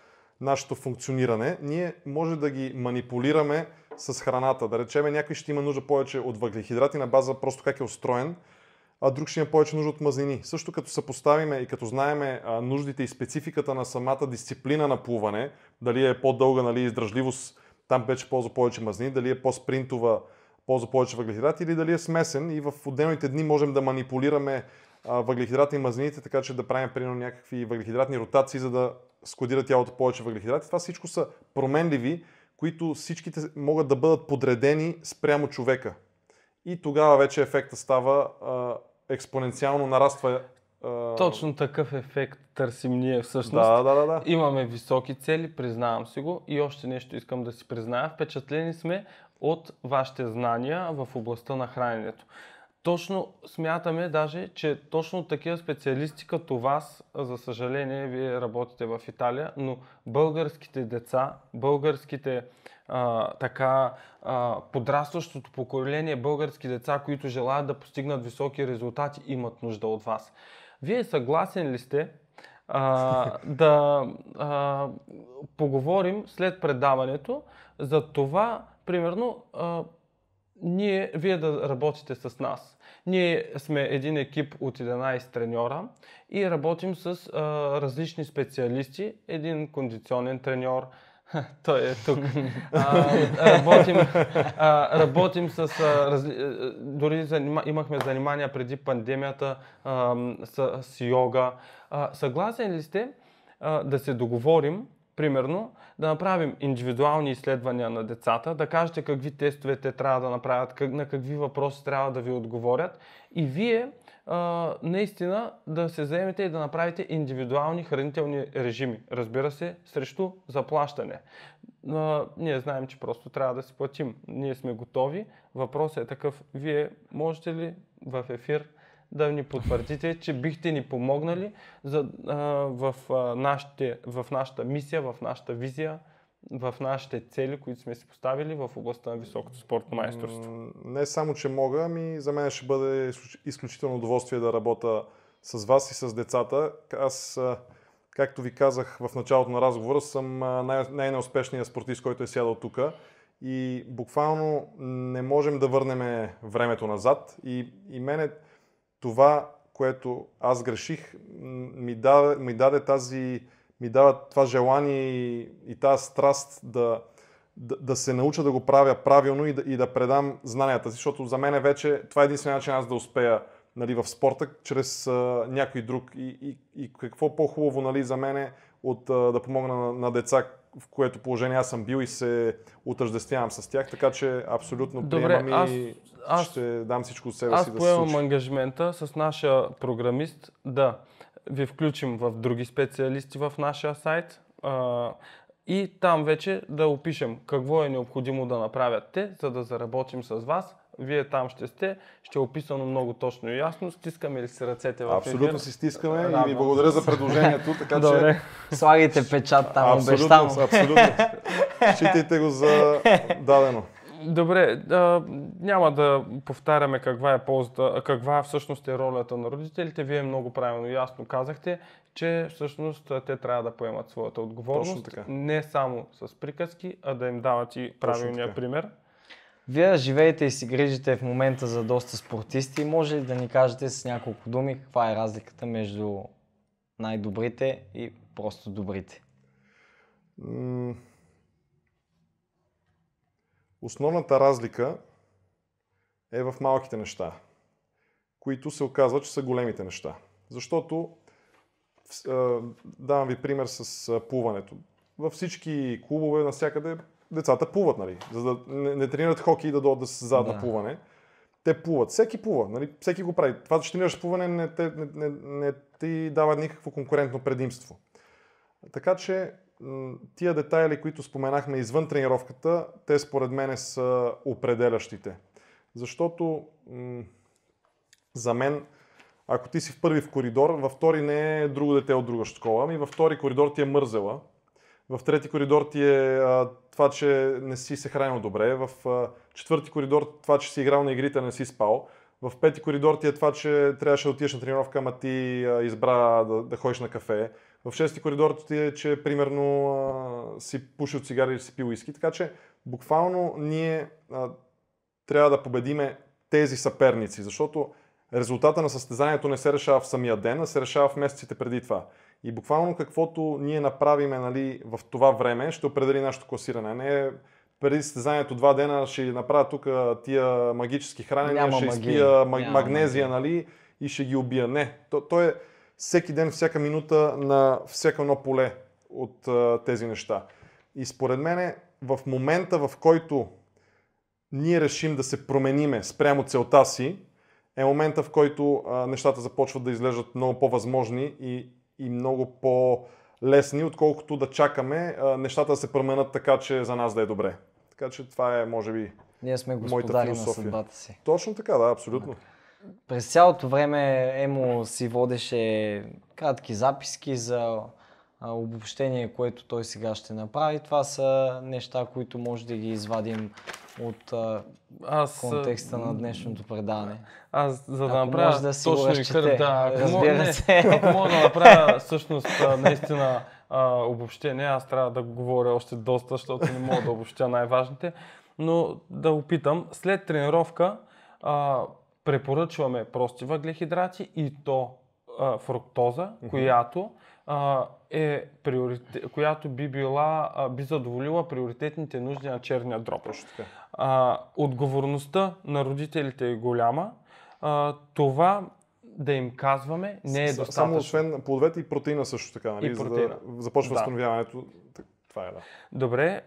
S3: нашето функциониране, ние може да ги манипулираме с храната. Да речеме, някой ще има нужда повече от въглехидрати на база просто как е устроен, а друг ще има повече нужда от мазнини. Също като съпоставиме и като знаеме нуждите и спецификата на самата дисциплина на плуване, дали е по-дълга нали, издръжливост, там вече ползва повече мазнини, дали е по-спринтова, ползва повече въглехидрати или дали е смесен и в отделните дни можем да манипулираме въглехидрати и мазнините, така че да правим примерно някакви въглехидратни ротации, за да складира тялото повече въглехидрати. Това всичко са променливи, които всичките могат да бъдат подредени спрямо човека. И тогава вече ефекта става а, експоненциално нараства. А...
S2: Точно такъв ефект търсим ние всъщност.
S3: Да, да, да, да.
S2: Имаме високи цели, признавам си го. И още нещо искам да си призная. Впечатлени сме от вашите знания в областта на храненето. Точно смятаме даже, че точно такива специалисти като вас, за съжаление, вие работите в Италия, но българските деца, българските а, така а, подрастващото поколение български деца, които желаят да постигнат високи резултати, имат нужда от вас. Вие съгласен ли сте а, <laughs> да а, поговорим след предаването за това, примерно, а, ние, вие да работите с нас. Ние сме един екип от 11 треньора и работим с а, различни специалисти. Един кондиционен треньор, <laughs> той е тук. <laughs> А, работим, а, работим с... А, разли... Дори занима... имахме занимания преди пандемията а, с, с йога. А, съгласен ли сте а, да се договорим примерно, да направим индивидуални изследвания на децата, да кажете какви тестове те трябва да направят, как, на какви въпроси трябва да ви отговорят и вие наистина да се заемете и да направите индивидуални хранителни режими. Разбира се, срещу заплащане. А, ние знаем, че просто трябва да си платим. Ние сме готови. Въпросът е такъв. Вие можете ли в ефир да ни потвърдите, че бихте ни помогнали за, а, в, а, нашите, в нашата мисия, в нашата визия, в нашите цели, които сме си поставили в областта на високото спортно майсторство.
S3: Не само, че мога, ами за мен ще бъде изключително удоволствие да работя с вас и с децата. Аз, както ви казах в началото на разговора, съм най- най-неуспешният спортист, който е сядал тук. И буквално не можем да върнем времето назад. И, и мене това, което аз греших, ми даде, ми даде тази, ми дава това желание и, и тази страст да, да, да се науча да го правя правилно и да, и да предам знанията си, защото за мен вече това е единствения начин аз да успея нали, в спорта, чрез а, някой друг. И, и, и какво по-хубаво нали, за мен от а, да помогна на, на деца, в което положение аз съм бил и се отъждествявам с тях, така че абсолютно Добре, приемам аз, и аз, ще дам всичко от себе
S2: си
S3: да
S2: се Аз поемам ангажмента с нашия програмист да ви включим в други специалисти в нашия сайт а, и там вече да опишем какво е необходимо да направят те, за да заработим с вас вие там ще сте, ще е описано много точно и ясно. Стискаме ли си ръцете в
S3: Абсолютно ефир? си стискаме и ви благодаря за предложението, така
S1: Добре. че... Слагайте печат там, обещано.
S3: Абсолютно, Считайте го за дадено.
S2: Добре, да, няма да повтаряме каква е ползата, каква всъщност е ролята на родителите. Вие много правилно и ясно казахте, че всъщност те трябва да поемат своята отговорност. Не само с приказки, а да им дават и правилния пример.
S1: Вие живеете и си грижите в момента за доста спортисти. Може ли да ни кажете с няколко думи каква е разликата между най-добрите и просто добрите?
S3: Основната разлика е в малките неща, които се оказва, че са големите неща. Защото, давам ви пример с плуването. Във всички клубове, навсякъде децата плуват, нали? За да не, не тренират хоки и да дойдат да се създадат да. на плуване. Те плуват. Всеки плува, нали? Всеки го прави. Това, че тренираш плуване, не, не, не, не ти дава никакво конкурентно предимство. Така че тия детайли, които споменахме извън тренировката, те според мен са определящите. Защото м- за мен, ако ти си в първи в коридор, във втори не е друго дете от друга школа, ами във втори коридор ти е мързела, в трети коридор ти е а, това, че не си се хранил добре. В а, четвърти коридор това, че си играл на игрите, не си спал. В пети коридор ти е това, че трябваше да отидеш на тренировка, ама ти а, избра да, да ходиш на кафе. В шести коридор ти е, че примерно а, си пушил цигари или си пил уиски. Така че буквално ние а, трябва да победиме тези съперници, защото резултата на състезанието не се решава в самия ден, а се решава в месеците преди това. И буквално каквото ние направиме нали, в това време, ще определи нашето класиране. Не преди състезанието два дена ще направя тук тия магически хранения, Няма ще магия. изпия Няма магнезия нали, и ще ги убия. Не, то, то е всеки ден, всяка минута на всяко едно поле. от а, тези неща. И според мен в момента, в който ние решим да се промениме спрямо целта си, е момента, в който а, нещата започват да изглеждат много по-възможни и, и много по-лесни, отколкото да чакаме а, нещата да се променят така, че за нас да е добре. Така че това е, може би,
S1: Ние сме господари на съдбата си.
S3: Точно така, да, абсолютно.
S1: През цялото време Емо си водеше кратки записки за обобщение, което той сега ще направи. Това са неща, които може да ги извадим от а,
S2: Аз,
S1: контекста на днешното предаване.
S2: Аз, за да
S1: Ако
S2: направя
S1: може да си го
S2: точно и
S1: разчете,
S2: да, ако,
S1: разбира
S2: мога, не,
S1: се.
S2: ако мога да направя всъщност наистина а, обобщение, аз трябва да говоря още доста, защото не мога да обобщя най-важните, но да опитам. След тренировка а, препоръчваме прости въглехидрати и то а, фруктоза, която а, е приоритет, която би била, а, би задоволила приоритетните нужди на черния
S3: така.
S2: А, отговорността на родителите е голяма. А, това да им казваме не е достатъчно.
S3: Само освен плодовете и протеина също така, нали?
S2: И
S3: за да започва
S2: Да.
S3: възстановяването. Това е, да.
S2: Добре,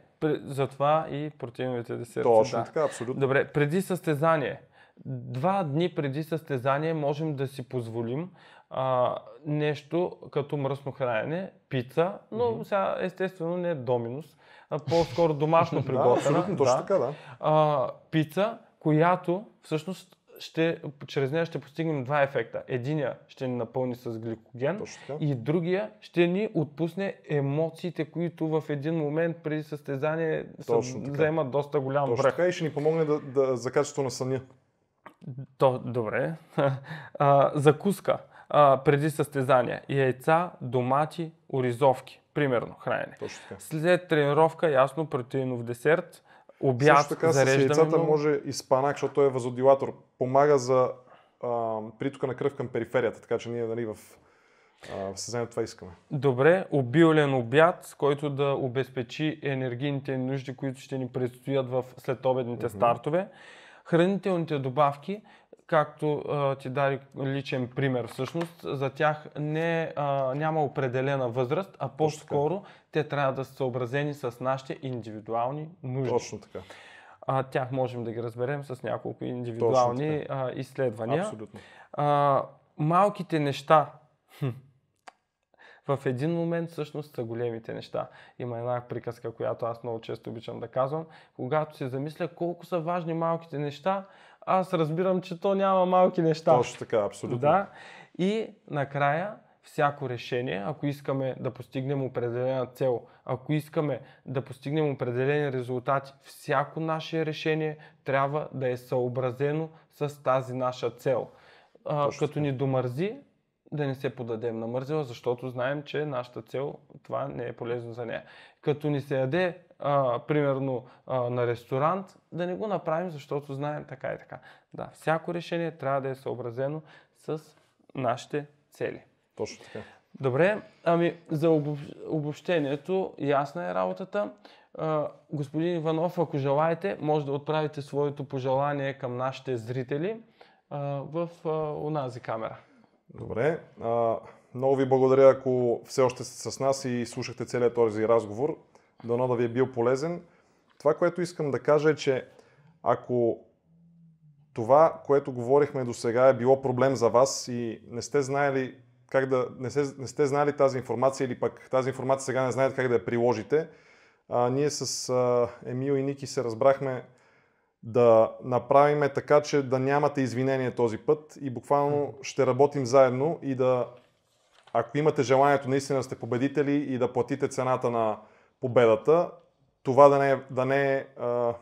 S2: затова и протеиновите десерти.
S3: Точно
S2: да.
S3: така, абсолютно.
S2: Добре, преди състезание. Два дни преди състезание можем да си позволим а, нещо като мръсно хранене, пица, но сега естествено не е доминус, а по-скоро домашно <laughs>
S3: Да,
S2: приготвена.
S3: абсолютно, точно така, да.
S2: а, пица, която всъщност ще, чрез нея ще постигнем два ефекта. Единия ще ни напълни с гликоген и другия ще ни отпусне емоциите, които в един момент преди състезание вземат доста голям
S3: Точно
S2: връх.
S3: така и ще ни помогне да, да, за качеството на съня.
S2: То, добре. <laughs> А, закуска а, преди състезание. Яйца, домати, оризовки. Примерно хранене.
S3: Точно така.
S2: След тренировка, ясно, протеинов десерт. Обяд,
S3: Също така с
S2: зареждаме
S3: яйцата
S2: много.
S3: може и спанак, защото той е вазодилатор. Помага за а, притока на кръв към периферията, така че ние нали, в в състезанието това искаме.
S2: Добре, обилен обяд, с който да обезпечи енергийните ни нужди, които ще ни предстоят в следобедните стартове. Хранителните добавки, както а, ти даде личен пример всъщност, за тях не, а, няма определена възраст, а по-скоро те трябва да са съобразени с нашите индивидуални нужди.
S3: Точно така.
S2: А, тях можем да ги разберем с няколко индивидуални а, изследвания.
S3: Абсолютно.
S2: А, малките неща. В един момент всъщност са големите неща. Има една приказка, която аз много често обичам да казвам. Когато се замисля колко са важни малките неща, аз разбирам, че то няма малки неща.
S3: Точно така, абсолютно.
S2: Да. И накрая, всяко решение, ако искаме да постигнем определена цел, ако искаме да постигнем определени резултати, всяко наше решение трябва да е съобразено с тази наша цел. А, като ни домързи, да не се подадем на мързела, защото знаем, че нашата цел това не е полезно за нея. Като ни се яде, а, примерно, а, на ресторант, да не го направим, защото знаем така и така. Да, всяко решение трябва да е съобразено с нашите цели.
S3: Точно така.
S2: Добре, ами за обоб... обобщението ясна е работата. А, господин Иванов, ако желаете, може да отправите своето пожелание към нашите зрители а, в а, онази камера.
S3: Добре. Много ви благодаря, ако все още сте с нас и слушахте целият този разговор. Дано да ви е бил полезен. Това, което искам да кажа е, че ако това, което говорихме до сега е било проблем за вас и не сте знаели как да, не, се, не сте знали тази информация или пък тази информация сега не знаете как да я приложите, а, ние с а, Емил и Ники се разбрахме да направиме така, че да нямате извинение този път и буквално ще работим заедно и да, ако имате желанието наистина да сте победители и да платите цената на победата, това да не е, да не е а,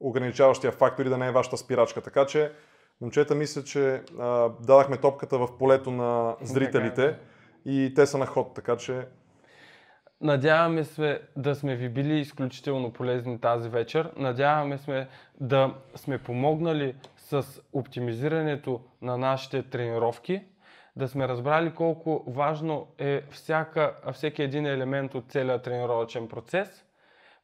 S3: ограничаващия фактор и да не е вашата спирачка. Така че, момчета, мисля, че а, дадахме топката в полето на зрителите и те са на ход, така че
S2: Надяваме се да сме ви били изключително полезни тази вечер. Надяваме се да сме помогнали с оптимизирането на нашите тренировки, да сме разбрали колко важно е всяка, всеки един елемент от целия тренировъчен процес.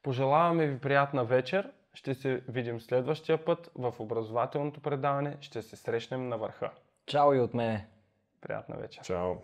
S2: Пожелаваме ви приятна вечер. Ще се видим следващия път в образователното предаване. Ще се срещнем на върха.
S1: Чао и от мене.
S2: Приятна вечер.
S3: чао!